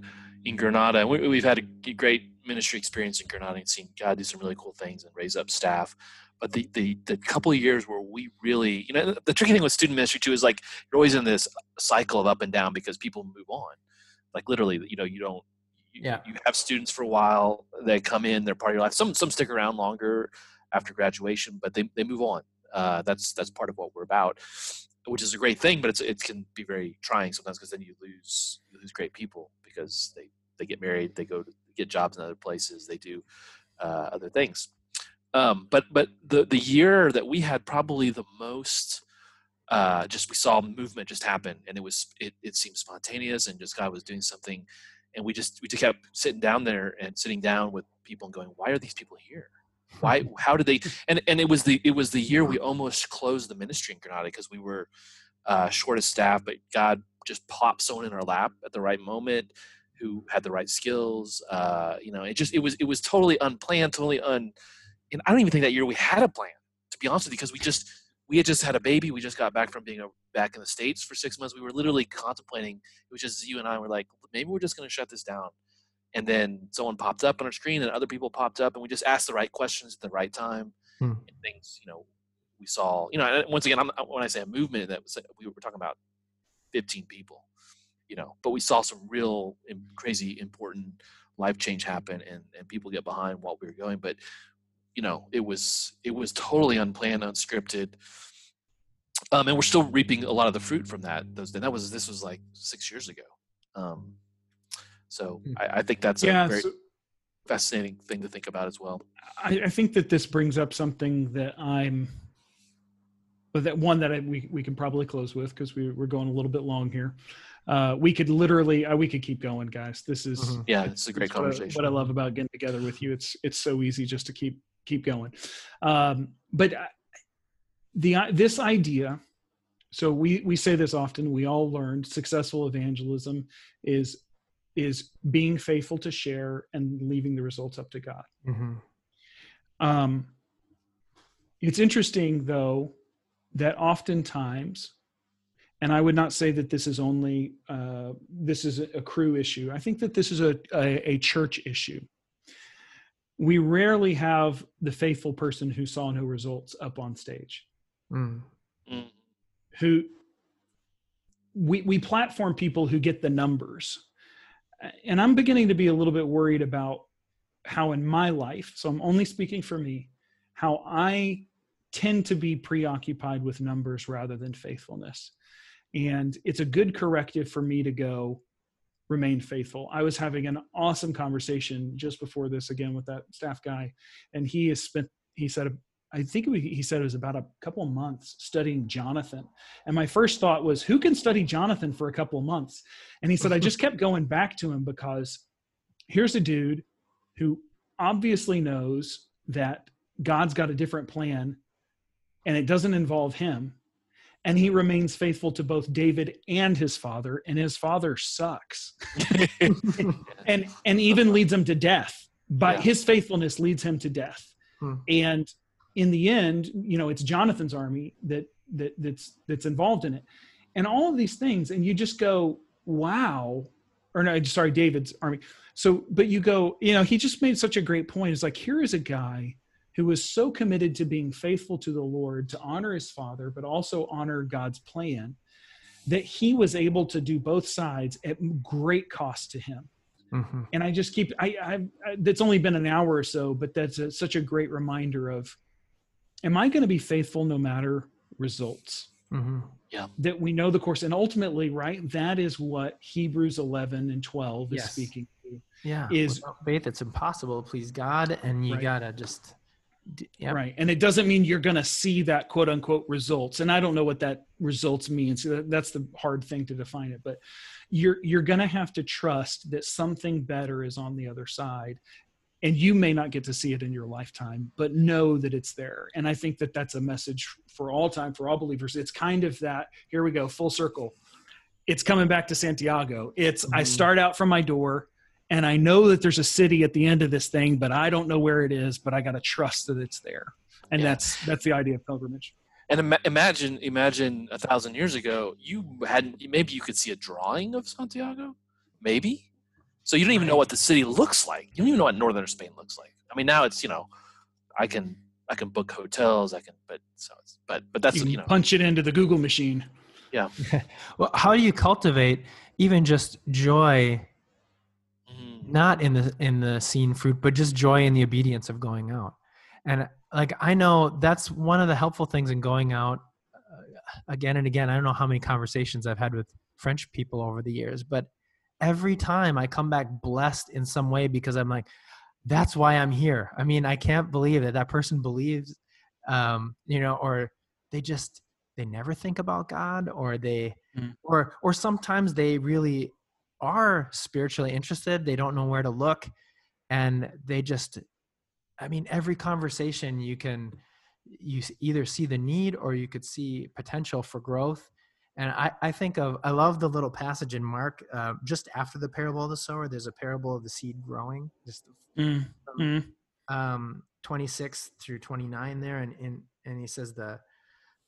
in granada we, we've had a great ministry experience in granada and seen god do some really cool things and raise up staff but the, the the couple of years where we really you know the tricky thing with student ministry too is like you're always in this cycle of up and down because people move on like literally you know you don't you, yeah. you have students for a while they come in they're part of your life. Some some stick around longer after graduation but they, they move on. Uh, that's that's part of what we're about which is a great thing but it's it can be very trying sometimes because then you lose you lose great people because they they get married they go to get jobs in other places they do uh, other things. Um, but but the the year that we had probably the most uh, just we saw movement just happen and it was it, it seemed spontaneous and just God was doing something and we just we just kept sitting down there and sitting down with people and going why are these people here? Why how did they and and it was the it was the year we almost closed the ministry in granada because we were uh, short of staff but god just popped someone in our lap at the right moment who had the right skills uh, you know it just it was it was totally unplanned totally un and i don't even think that year we had a plan to be honest with you because we just we had just had a baby. We just got back from being a, back in the states for six months. We were literally contemplating. It was just you and I were like, maybe we're just going to shut this down. And then someone popped up on our screen, and other people popped up, and we just asked the right questions at the right time. Hmm. And things, you know, we saw. You know, once again, I'm, when I say a movement, that was we were talking about 15 people. You know, but we saw some real crazy important life change happen, and and people get behind what we were going. But you know it was it was totally unplanned unscripted. Um, and we're still reaping a lot of the fruit from that those and that was this was like six years ago. Um, so hmm. I, I, think that's yeah, a very so, fascinating thing to think about as well. I, I, think that this brings up something that i'm but that one that I, we, we can probably close with because we, we're going a little bit long here. Uh, we could literally uh, we could keep going guys. This is mm-hmm. yeah it's a great conversation what I, what I, love about getting together with you. It's it's so easy just to keep keep going. Um, but uh, the this idea, so we we say this often. We all learned successful evangelism is is being faithful to share and leaving the results up to God. Mm-hmm. Um, it's interesting though that oftentimes and I would not say that this is only uh, this is a Cru issue. I think that this is a, a, a, church issue we rarely have the faithful person who saw no results up on stage. Mm. Who we we platform people who get the numbers. And i'm beginning to be a little bit worried about how in my life so i'm only speaking for me how i tend to be preoccupied with numbers rather than faithfulness. And it's a good corrective for me to go remain faithful. I was having an awesome conversation just before this again with that staff guy, and he has spent. He said, I think he said it was about a couple of months studying Jonathan. And my first thought was, who can study Jonathan for a couple of months? And he said, I just kept going back to him because here's a dude who obviously knows that God's got a different plan and it doesn't involve him. And he remains faithful to both David and his father, and his father sucks, and and even leads him to death. But yeah. his faithfulness leads him to death, hmm. and in the end, you know, it's Jonathan's army that that that's that's involved in it, and all of these things, and you just go, wow, or no, sorry, David's army. So, but you go, you know, he just made such a great point. It's like here is a guy who was so committed to being faithful to the Lord, to honor his father, but also honor God's plan, that he was able to do both sides at great cost to him. Mm-hmm. And I just keep, I, I, I, that's only been an hour or so, but that's a, such a great reminder of, am I going to be faithful no matter results? Mm-hmm. Yeah. That we know the course. And ultimately, right, that is what Hebrews 11 and 12 is speaking to. Yeah. Is Without faith, it's impossible to please God. And you right. got to just, Yep. Right. And it doesn't mean you're going to see that quote unquote results. And I don't know what that results means. That's the hard thing to define it, but you're you're going to have to trust that something better is on the other side. And you may not get to see it in your lifetime, but know that it's there. And I think that that's a message for all time for all believers. It's kind of that here we go full circle. It's coming back to Santiago. It's mm-hmm. I start out from my door and I know that there's a city at the end of this thing, but I don't know where it is, but I got to trust that it's there. And yeah. that's that's the idea of pilgrimage. And Im- imagine imagine a thousand years ago, you hadn't maybe you could see a drawing of Santiago, maybe. So you don't even know what the city looks like. You don't even know what northern Spain looks like. I mean, now it's you know, I can I can book hotels. I can, but so it's, but but that's you, you know, punch it into the Google machine. Yeah. well, how do you cultivate even just joy not in the in the seen fruit but just joy in the obedience of going out. And like i know that's one of the helpful things in going out uh, again and again. I don't know how many conversations i've had with french people over the years but every time i come back blessed in some way because i'm like that's why i'm here. I mean i can't believe that that person believes um you know or they just they never think about god or they mm. or or sometimes they really are spiritually interested they don't know where to look and they just i mean every conversation you can you either see the need or you could see potential for growth and i, I think of i love the little passage in mark uh, just after the parable of the sower there's a parable of the seed growing just mm. from, mm. Um, 26 through 29 there and, and and he says the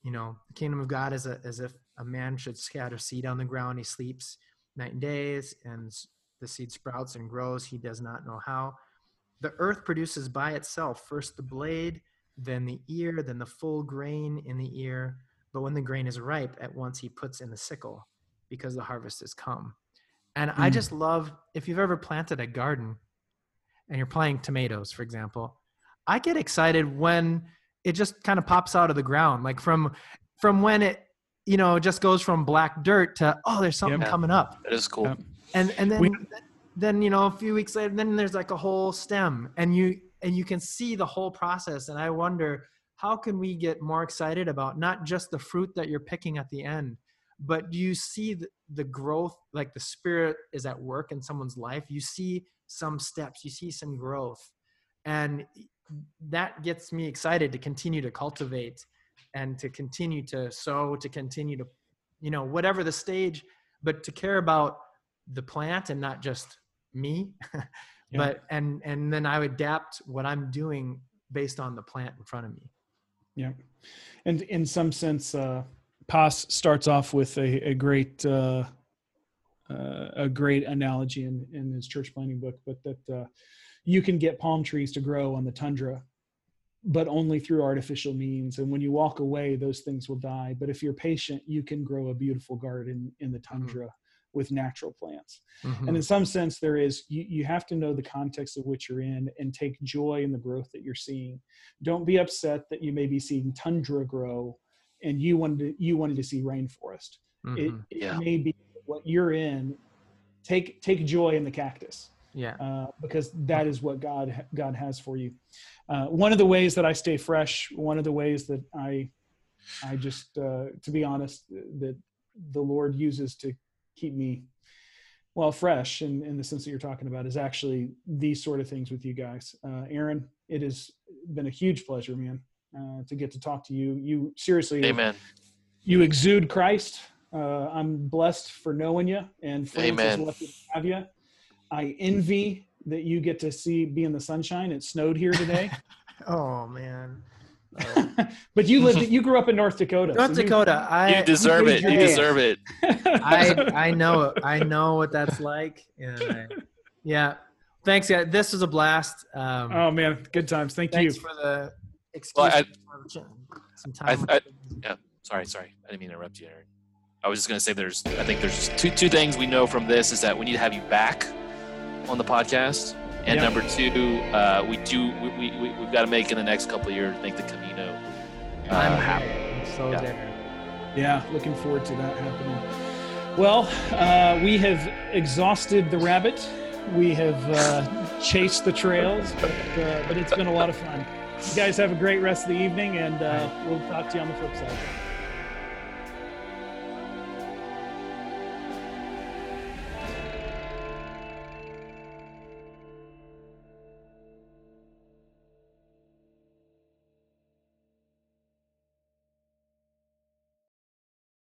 you know the kingdom of god is a, as if a man should scatter seed on the ground he sleeps night and days, and the seed sprouts and grows. He does not know how. The earth produces by itself first the blade, then the ear, then the full grain in the ear. But when the grain is ripe, at once he puts in the sickle because the harvest has come. And mm. I hmm. just love if you've ever planted a garden and you're planting tomatoes, for example, I get excited when it just kind of pops out of the ground. Like from from when it you know, just goes from black dirt to oh, there's something yep. coming up. That is cool. And and then we, then you know a few weeks later, then there's like a whole stem, and you and you can see the whole process. And I wonder how can we get more excited about not just the fruit that you're picking at the end, but do you see the, the growth? Like the spirit is at work in someone's life. You see some steps. You see some growth, and that gets me excited to continue to cultivate and to continue to sow, to continue to, you know, whatever the stage, but to care about the plant and not just me. yeah. But and and then I would adapt what I'm doing based on the plant in front of me. Yeah, and in some sense, uh, Paas starts off with a, a great uh, uh, a great analogy in in his church planning book, but that uh, you can get palm trees to grow on the tundra but only through artificial means. And when you walk away, those things will die. But if you're patient, you can grow a beautiful garden in the mm-hmm. tundra mm-hmm. with natural plants. Mm-hmm. And in some sense, there is, you, you have to know the context of which you're in and take joy in the growth that you're seeing. Don't be upset that you may be seeing tundra grow and you wanted to, you wanted to see rainforest. Mm-hmm. It, it yeah. may be what you're in. Take, take joy in the cactus yeah uh, because that is what god god has for you uh, one of the ways that i stay fresh one of the ways that i i just uh, to be honest that the lord uses to keep me well fresh in, in the sense that you're talking about is actually these sort of things with you guys uh, aaron it has been a huge pleasure man uh, to get to talk to you you seriously amen you exude Christ. Uh, I'm blessed for knowing you, and France Amen. is lucky to have you. I envy that you get to see be in the sunshine. It snowed here today, Oh man. but you lived. You grew up in North Dakota. North so you- Dakota. I You deserve it. You deserve it. I I know I know what that's like. And I, yeah. Thanks, guys. This was a blast. Um, oh man, good times. Thank thanks you. for the excuse. Well, I- for some I, time. I, yeah, sorry, sorry. I didn't mean to interrupt you, Aaron. I was just gonna say there's. I think there's two two things we know from this is that we need to have you back on the podcast, and number two, uh, we do we, we, we we've got to make in the next couple of years make the Camino. Uh, I'm happy. So Yeah. there. Yeah, looking forward to that happening. Well, uh, we have exhausted the rabbit. We have uh, chased the trails, but, uh, but it's been a lot of fun. You guys have a great rest of the evening, and uh, we'll talk to you on the flip side.